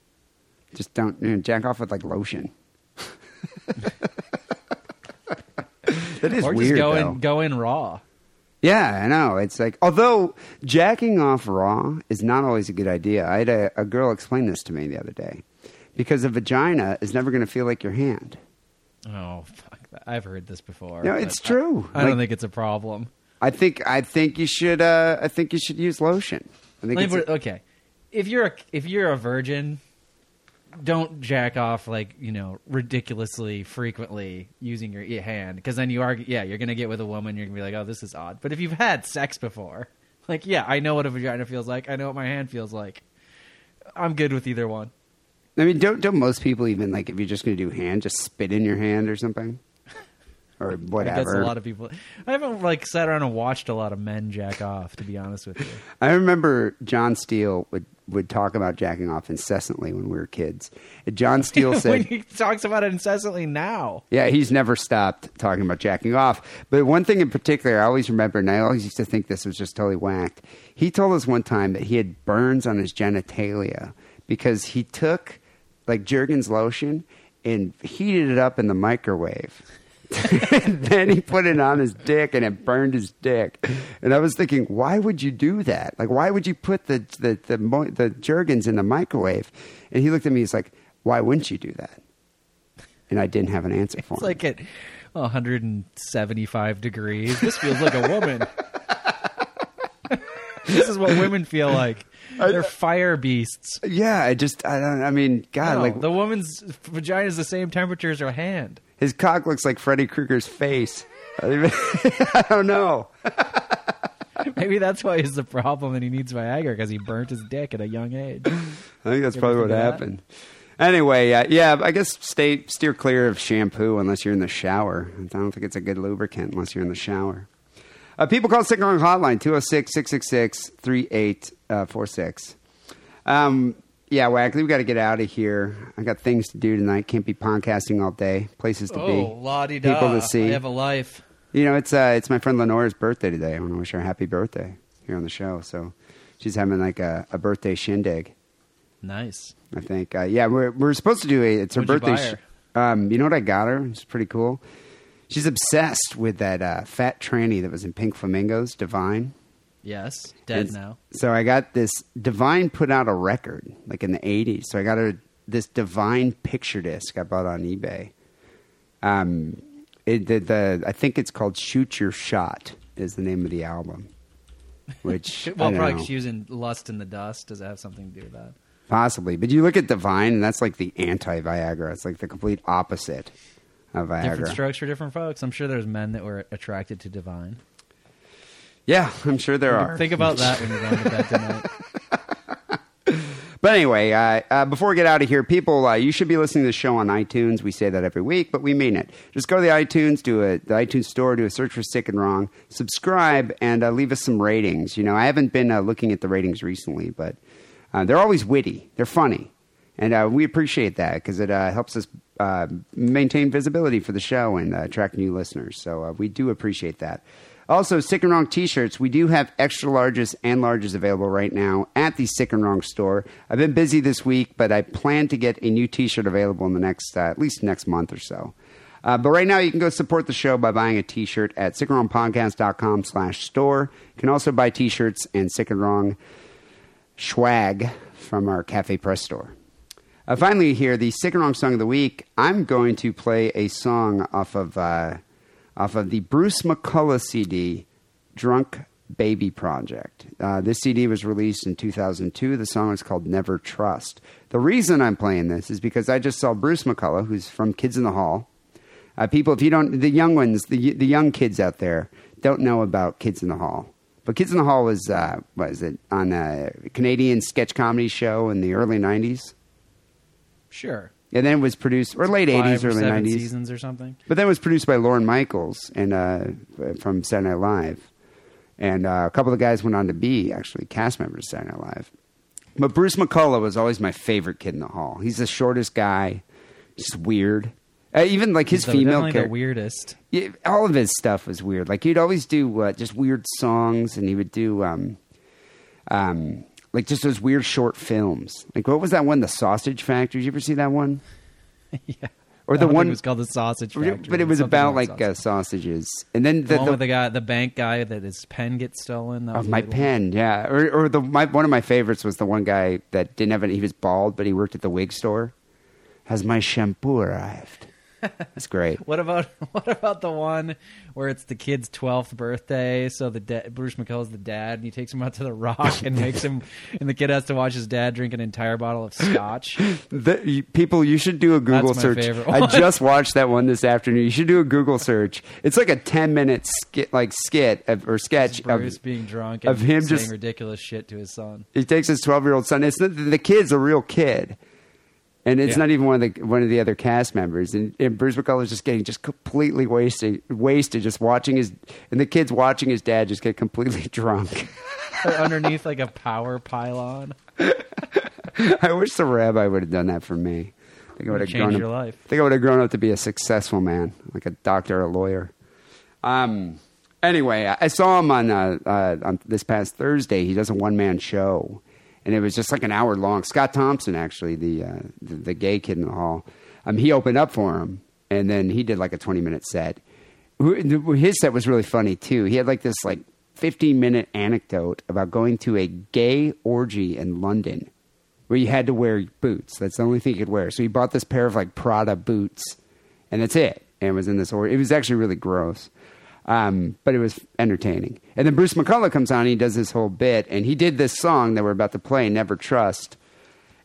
Just don't you know, jack off with like lotion. that is or weird. just go though. in, go in raw. Yeah, I know. It's like, although jacking off raw is not always a good idea. I had a, a girl explain this to me the other day. Because a vagina is never going to feel like your hand. Oh fuck! That. I've heard this before. No, it's true. I, I don't think it's a problem. I think I think you should. Uh, I think you should use lotion. I think Let me it's put okay, if you're a, if you're a virgin, don't jack off like you know ridiculously frequently using your hand because then you are yeah you're gonna get with a woman you're gonna be like oh this is odd. But if you've had sex before, like yeah I know what a vagina feels like. I know what my hand feels like. I'm good with either one. I mean, don't don't most people even like if you're just to do hand, just spit in your hand or something, or whatever. a lot of people. I haven't like sat around and watched a lot of men jack off. To be honest with you. I remember John Steele would would talk about jacking off incessantly when we were kids. John Steele said, he talks about it incessantly now. Yeah, he's never stopped talking about jacking off. But one thing in particular, I always remember, and I always used to think this was just totally whacked. He told us one time that he had burns on his genitalia because he took like Jergens lotion and heated it up in the microwave. And then he put it on his dick and it burned his dick. And I was thinking, why would you do that? Like, why would you put the the the, mo- the Jergens in the microwave? And he looked at me. He's like, why wouldn't you do that? And I didn't have an answer for him. It's him. like at 175 degrees. This feels like a woman. this is what women feel like. They're fire beasts. Yeah, I just I don't. I mean, God, No, like the woman's vagina is the same temperature as her hand. His cock looks like Freddy Krueger's face. I, don't even- I don't know. Maybe that's why he's the problem and he needs Viagra because he burnt his dick at a young age. I think that's You probably what that? happened. Anyway, uh, yeah, I guess stay steer clear of shampoo unless you're in the shower. I don't think it's a good lubricant unless you're in the shower. Uh, people call Sick Hotline 206 666 3846. Yeah, Wackley, we got to get out of here. I got things to do tonight. Can't be podcasting all day. Places to be. Oh, la-di-da. People to see. I have a life. You know, it's uh, it's my friend Lenora's birthday today. I want to wish her a happy birthday here on the show. So she's having like a, a birthday shindig. Nice. I think. Uh, yeah, we're we're supposed to do a. It's her What'd you birthday. buy sh- um, you know what I got her? It's pretty cool. She's obsessed with that uh, fat tranny that was in Pink Flamingos, Divine. Yes. Dead now. So I got this. Divine put out a record like in the '80s. So I got her this Divine picture disc I bought on eBay. Um, it, the, the I think it's called "Shoot Your Shot" is the name of the album. Which I Well, don't probably know. 'cause she was in Lust in the Dust. Does it have something to do with that? Possibly. But you look at Divine, and that's like the anti Viagra. It's like the complete opposite of Viagra. Different strokes for different folks. I'm sure there's men that were attracted to Divine. Yeah, I'm sure there are. Think about that when you're going to bed tonight. But anyway, uh, uh, before we get out of here, people, uh, you should be listening to the show on iTunes. We say that every week, but we mean it. Just go to the iTunes, do a, the iTunes store, do a search for Sick and Wrong, subscribe, and uh, leave us some ratings. You know, I haven't been uh, looking at the ratings recently, but uh, they're always witty, they're funny, and uh, we appreciate that because it uh, helps us uh, maintain visibility for the show and uh, attract new listeners. So uh, we do appreciate that. Also, Sick and Wrong t-shirts. We do have extra larges and larges available right now at the Sick and Wrong store. I've been busy this week, but I plan to get a new t-shirt available in the next, uh, at least next month or so. Uh, but right now, you can go support the show by buying a t-shirt at sickandwrongpodcast.com slash store. You can also buy t-shirts and Sick and Wrong swag from our Cafe Press store. Uh, finally, here the sick and wrong song of the week. I'm going to play a song off of uh, off of the Bruce McCulloch CD, "Drunk Baby Project." Uh, this CD was released in 2002. The song is called "Never Trust." The reason I'm playing this is because I just saw Bruce McCulloch, who's from Kids in the Hall. Uh, people, if you don't, the young ones, the the young kids out there don't know about Kids in the Hall. But Kids in the Hall was uh, what is it on a Canadian sketch comedy show in the early '90s. Sure. And then it was produced, or late Five 80s, or early seven 90s. seasons or something. But then it was produced by Lorne Michaels and uh, from Saturday Night Live. And uh, a couple of the guys went on to be actually cast members of Saturday Night Live. But Bruce McCulloch was always my favorite kid in the hall. He's the shortest guy, just weird. Uh, even like his the- female definitely the weirdest. Yeah, all of his stuff was weird. Like he'd always do uh, just weird songs, and he would do um, um, like just those weird short films. Like what was that one? The Sausage Factory. Did you ever see that one? yeah. Or the one it was called the Sausage Factory. but it was about like uh, sausages, and then The, the, one the- with the guy, the bank guy, that his pen gets stolen. Of my good one. pen, yeah. Or, or the my, one of my favorites was the one guy that didn't have any. He was bald, but he worked at the wig store. Has my shampoo arrived? That's great. What about what about the one where it's the kid's twelfth birthday? So the da- Bruce McCulloch's the dad, and he takes him out to the Rock and makes him, and the kid has to watch his dad drink an entire bottle of scotch. The, you- people, you should do a Google search. I just watched that one this afternoon. You should do a Google search. It's like a ten minute skit, like skit of, or sketch of Bruce being drunk and of him saying just ridiculous shit to his son. he takes his 12 year old son. It's not, the kid's a real kid. And it's Yeah. not even one of the one of the other cast members. And, and Bruce McCulloch's just getting just completely wasted, wasted, just watching his and the kid's watching his dad just get completely drunk. Underneath like a power pylon. I wish the rabbi would have done that for me. I think I would have grown your up. life. I think I would have grown up to be a successful man, like a doctor, or a lawyer. Um. Anyway, I- I saw him on uh, uh, on this past Thursday. He does a one man show, and it was just like an hour long. Scott Thompson, actually, the uh, the, the gay kid in the hall, um, he opened up for him, and then he did like a twenty minute set. His set was really funny too. He had like this like fifteen minute anecdote about going to a gay orgy in London where you had to wear boots. That's the only thing you could wear. So he bought this pair of like Prada boots, and that's it. And was in this order. It was actually really gross, um, but it was entertaining. And then Bruce McCulloch comes on. And he does this whole bit, and he did this song that we're about to play, "Never Trust."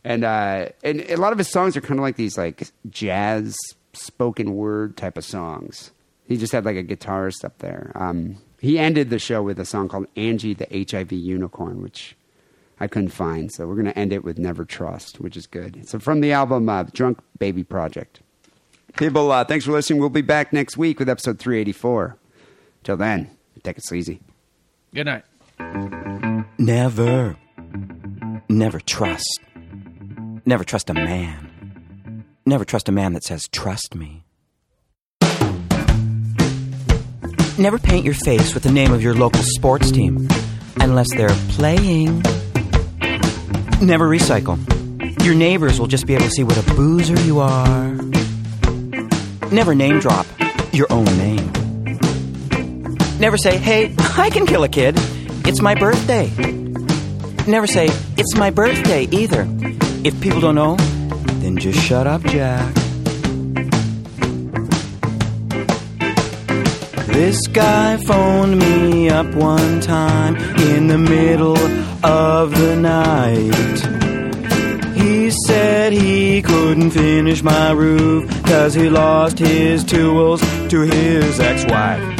And uh, and a lot of his songs are kind of like these like jazz spoken word type of songs. He just had like a guitarist up there. Um, he ended the show with a song called "Angie the HIV Unicorn," which I couldn't find. So we're going to end it with Never Trust, which is good. So from the album uh, Drunk Baby Project. People, uh, thanks for listening. We'll be back next week with episode 384. Till then, take it sleazy. Good night. Never, never trust. Never trust a man. Never trust a man that says, trust me. Never paint your face with the name of your local sports team unless they're playing. Never recycle. Your neighbors will just be able to see what a boozer you are. Never name drop your own name. Never say, hey, I can kill a kid. It's my birthday. Never say, it's my birthday either. If people don't know, then just shut up, Jack. This guy phoned me up one time in the middle of the night. He said he couldn't finish my roof cause he lost his tools to his ex-wife.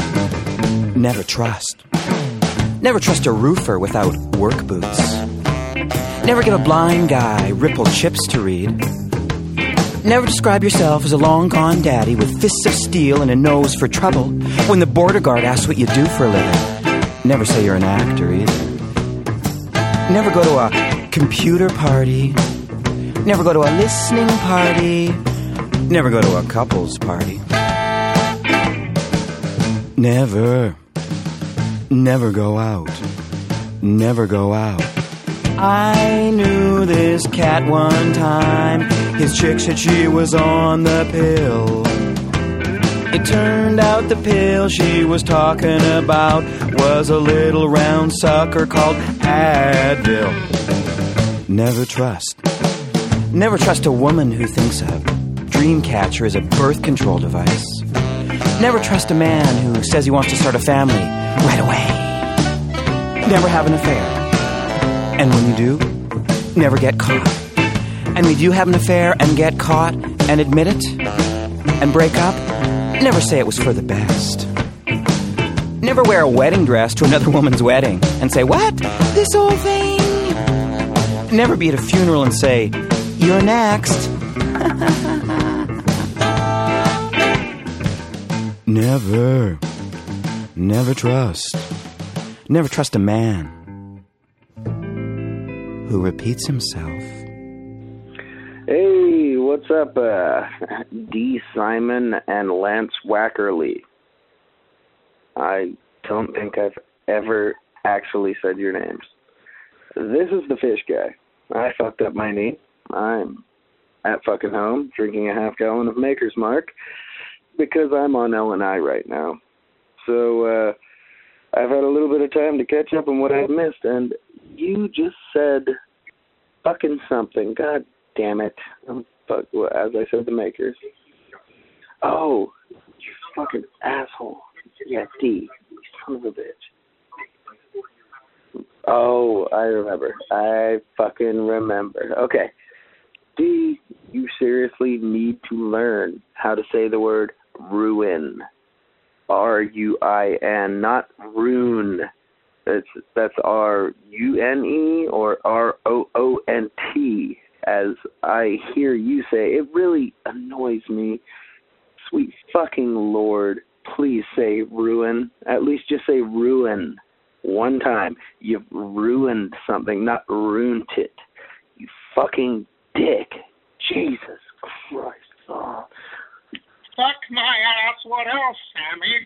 Never trust. Never trust a roofer without work boots. Never get a blind guy rippled chips to read. Never describe yourself as a long gone daddy with fists of steel and a nose for trouble when the border guard asks what you do for a living. Never say you're an actor either. Never go to a computer party. Never go to a listening party. Never go to a couples party. Never. Never go out. Never go out. I knew this cat one time. His chick said she was on the pill. It turned out the pill she was talking about was a little round sucker called Advil. Never trust. Never trust a woman who thinks a dream catcher is a birth control device. Never trust a man who says he wants to start a family right away. Never have an affair. And when you do, never get caught. And when you have an affair and get caught and admit it and break up, never say it was for the best. Never wear a wedding dress to another woman's wedding and say, What? This old thing? Never be at a funeral and say, You're next. never. Never trust. Never trust a man who repeats himself. Hey, what's up, uh, Dee Simon and Lance Wackerly? I don't think I've ever actually said your names. This is the fish guy. I fucked up my knee. I'm at fucking home drinking a half gallon of Maker's Mark because I'm on L and I right now. So uh I've had a little bit of time to catch up on what I've missed and you just said fucking something. God damn it. Um, fuck, as I said, the makers. Oh, you fucking asshole. Yeah, Dee. Son of a bitch. Oh, I remember. I fucking remember. Okay. Dee, you seriously need to learn how to say the word ruin. R U I N, not rune. That's that's R U N E or R O O N T, as I hear you say. It really annoys me. Sweet fucking lord, please say ruin. At least just say ruin one time. You've ruined something, not ruined it. You fucking dick. Jesus Christ. Oh. Fuck my ass, what else, Sammy?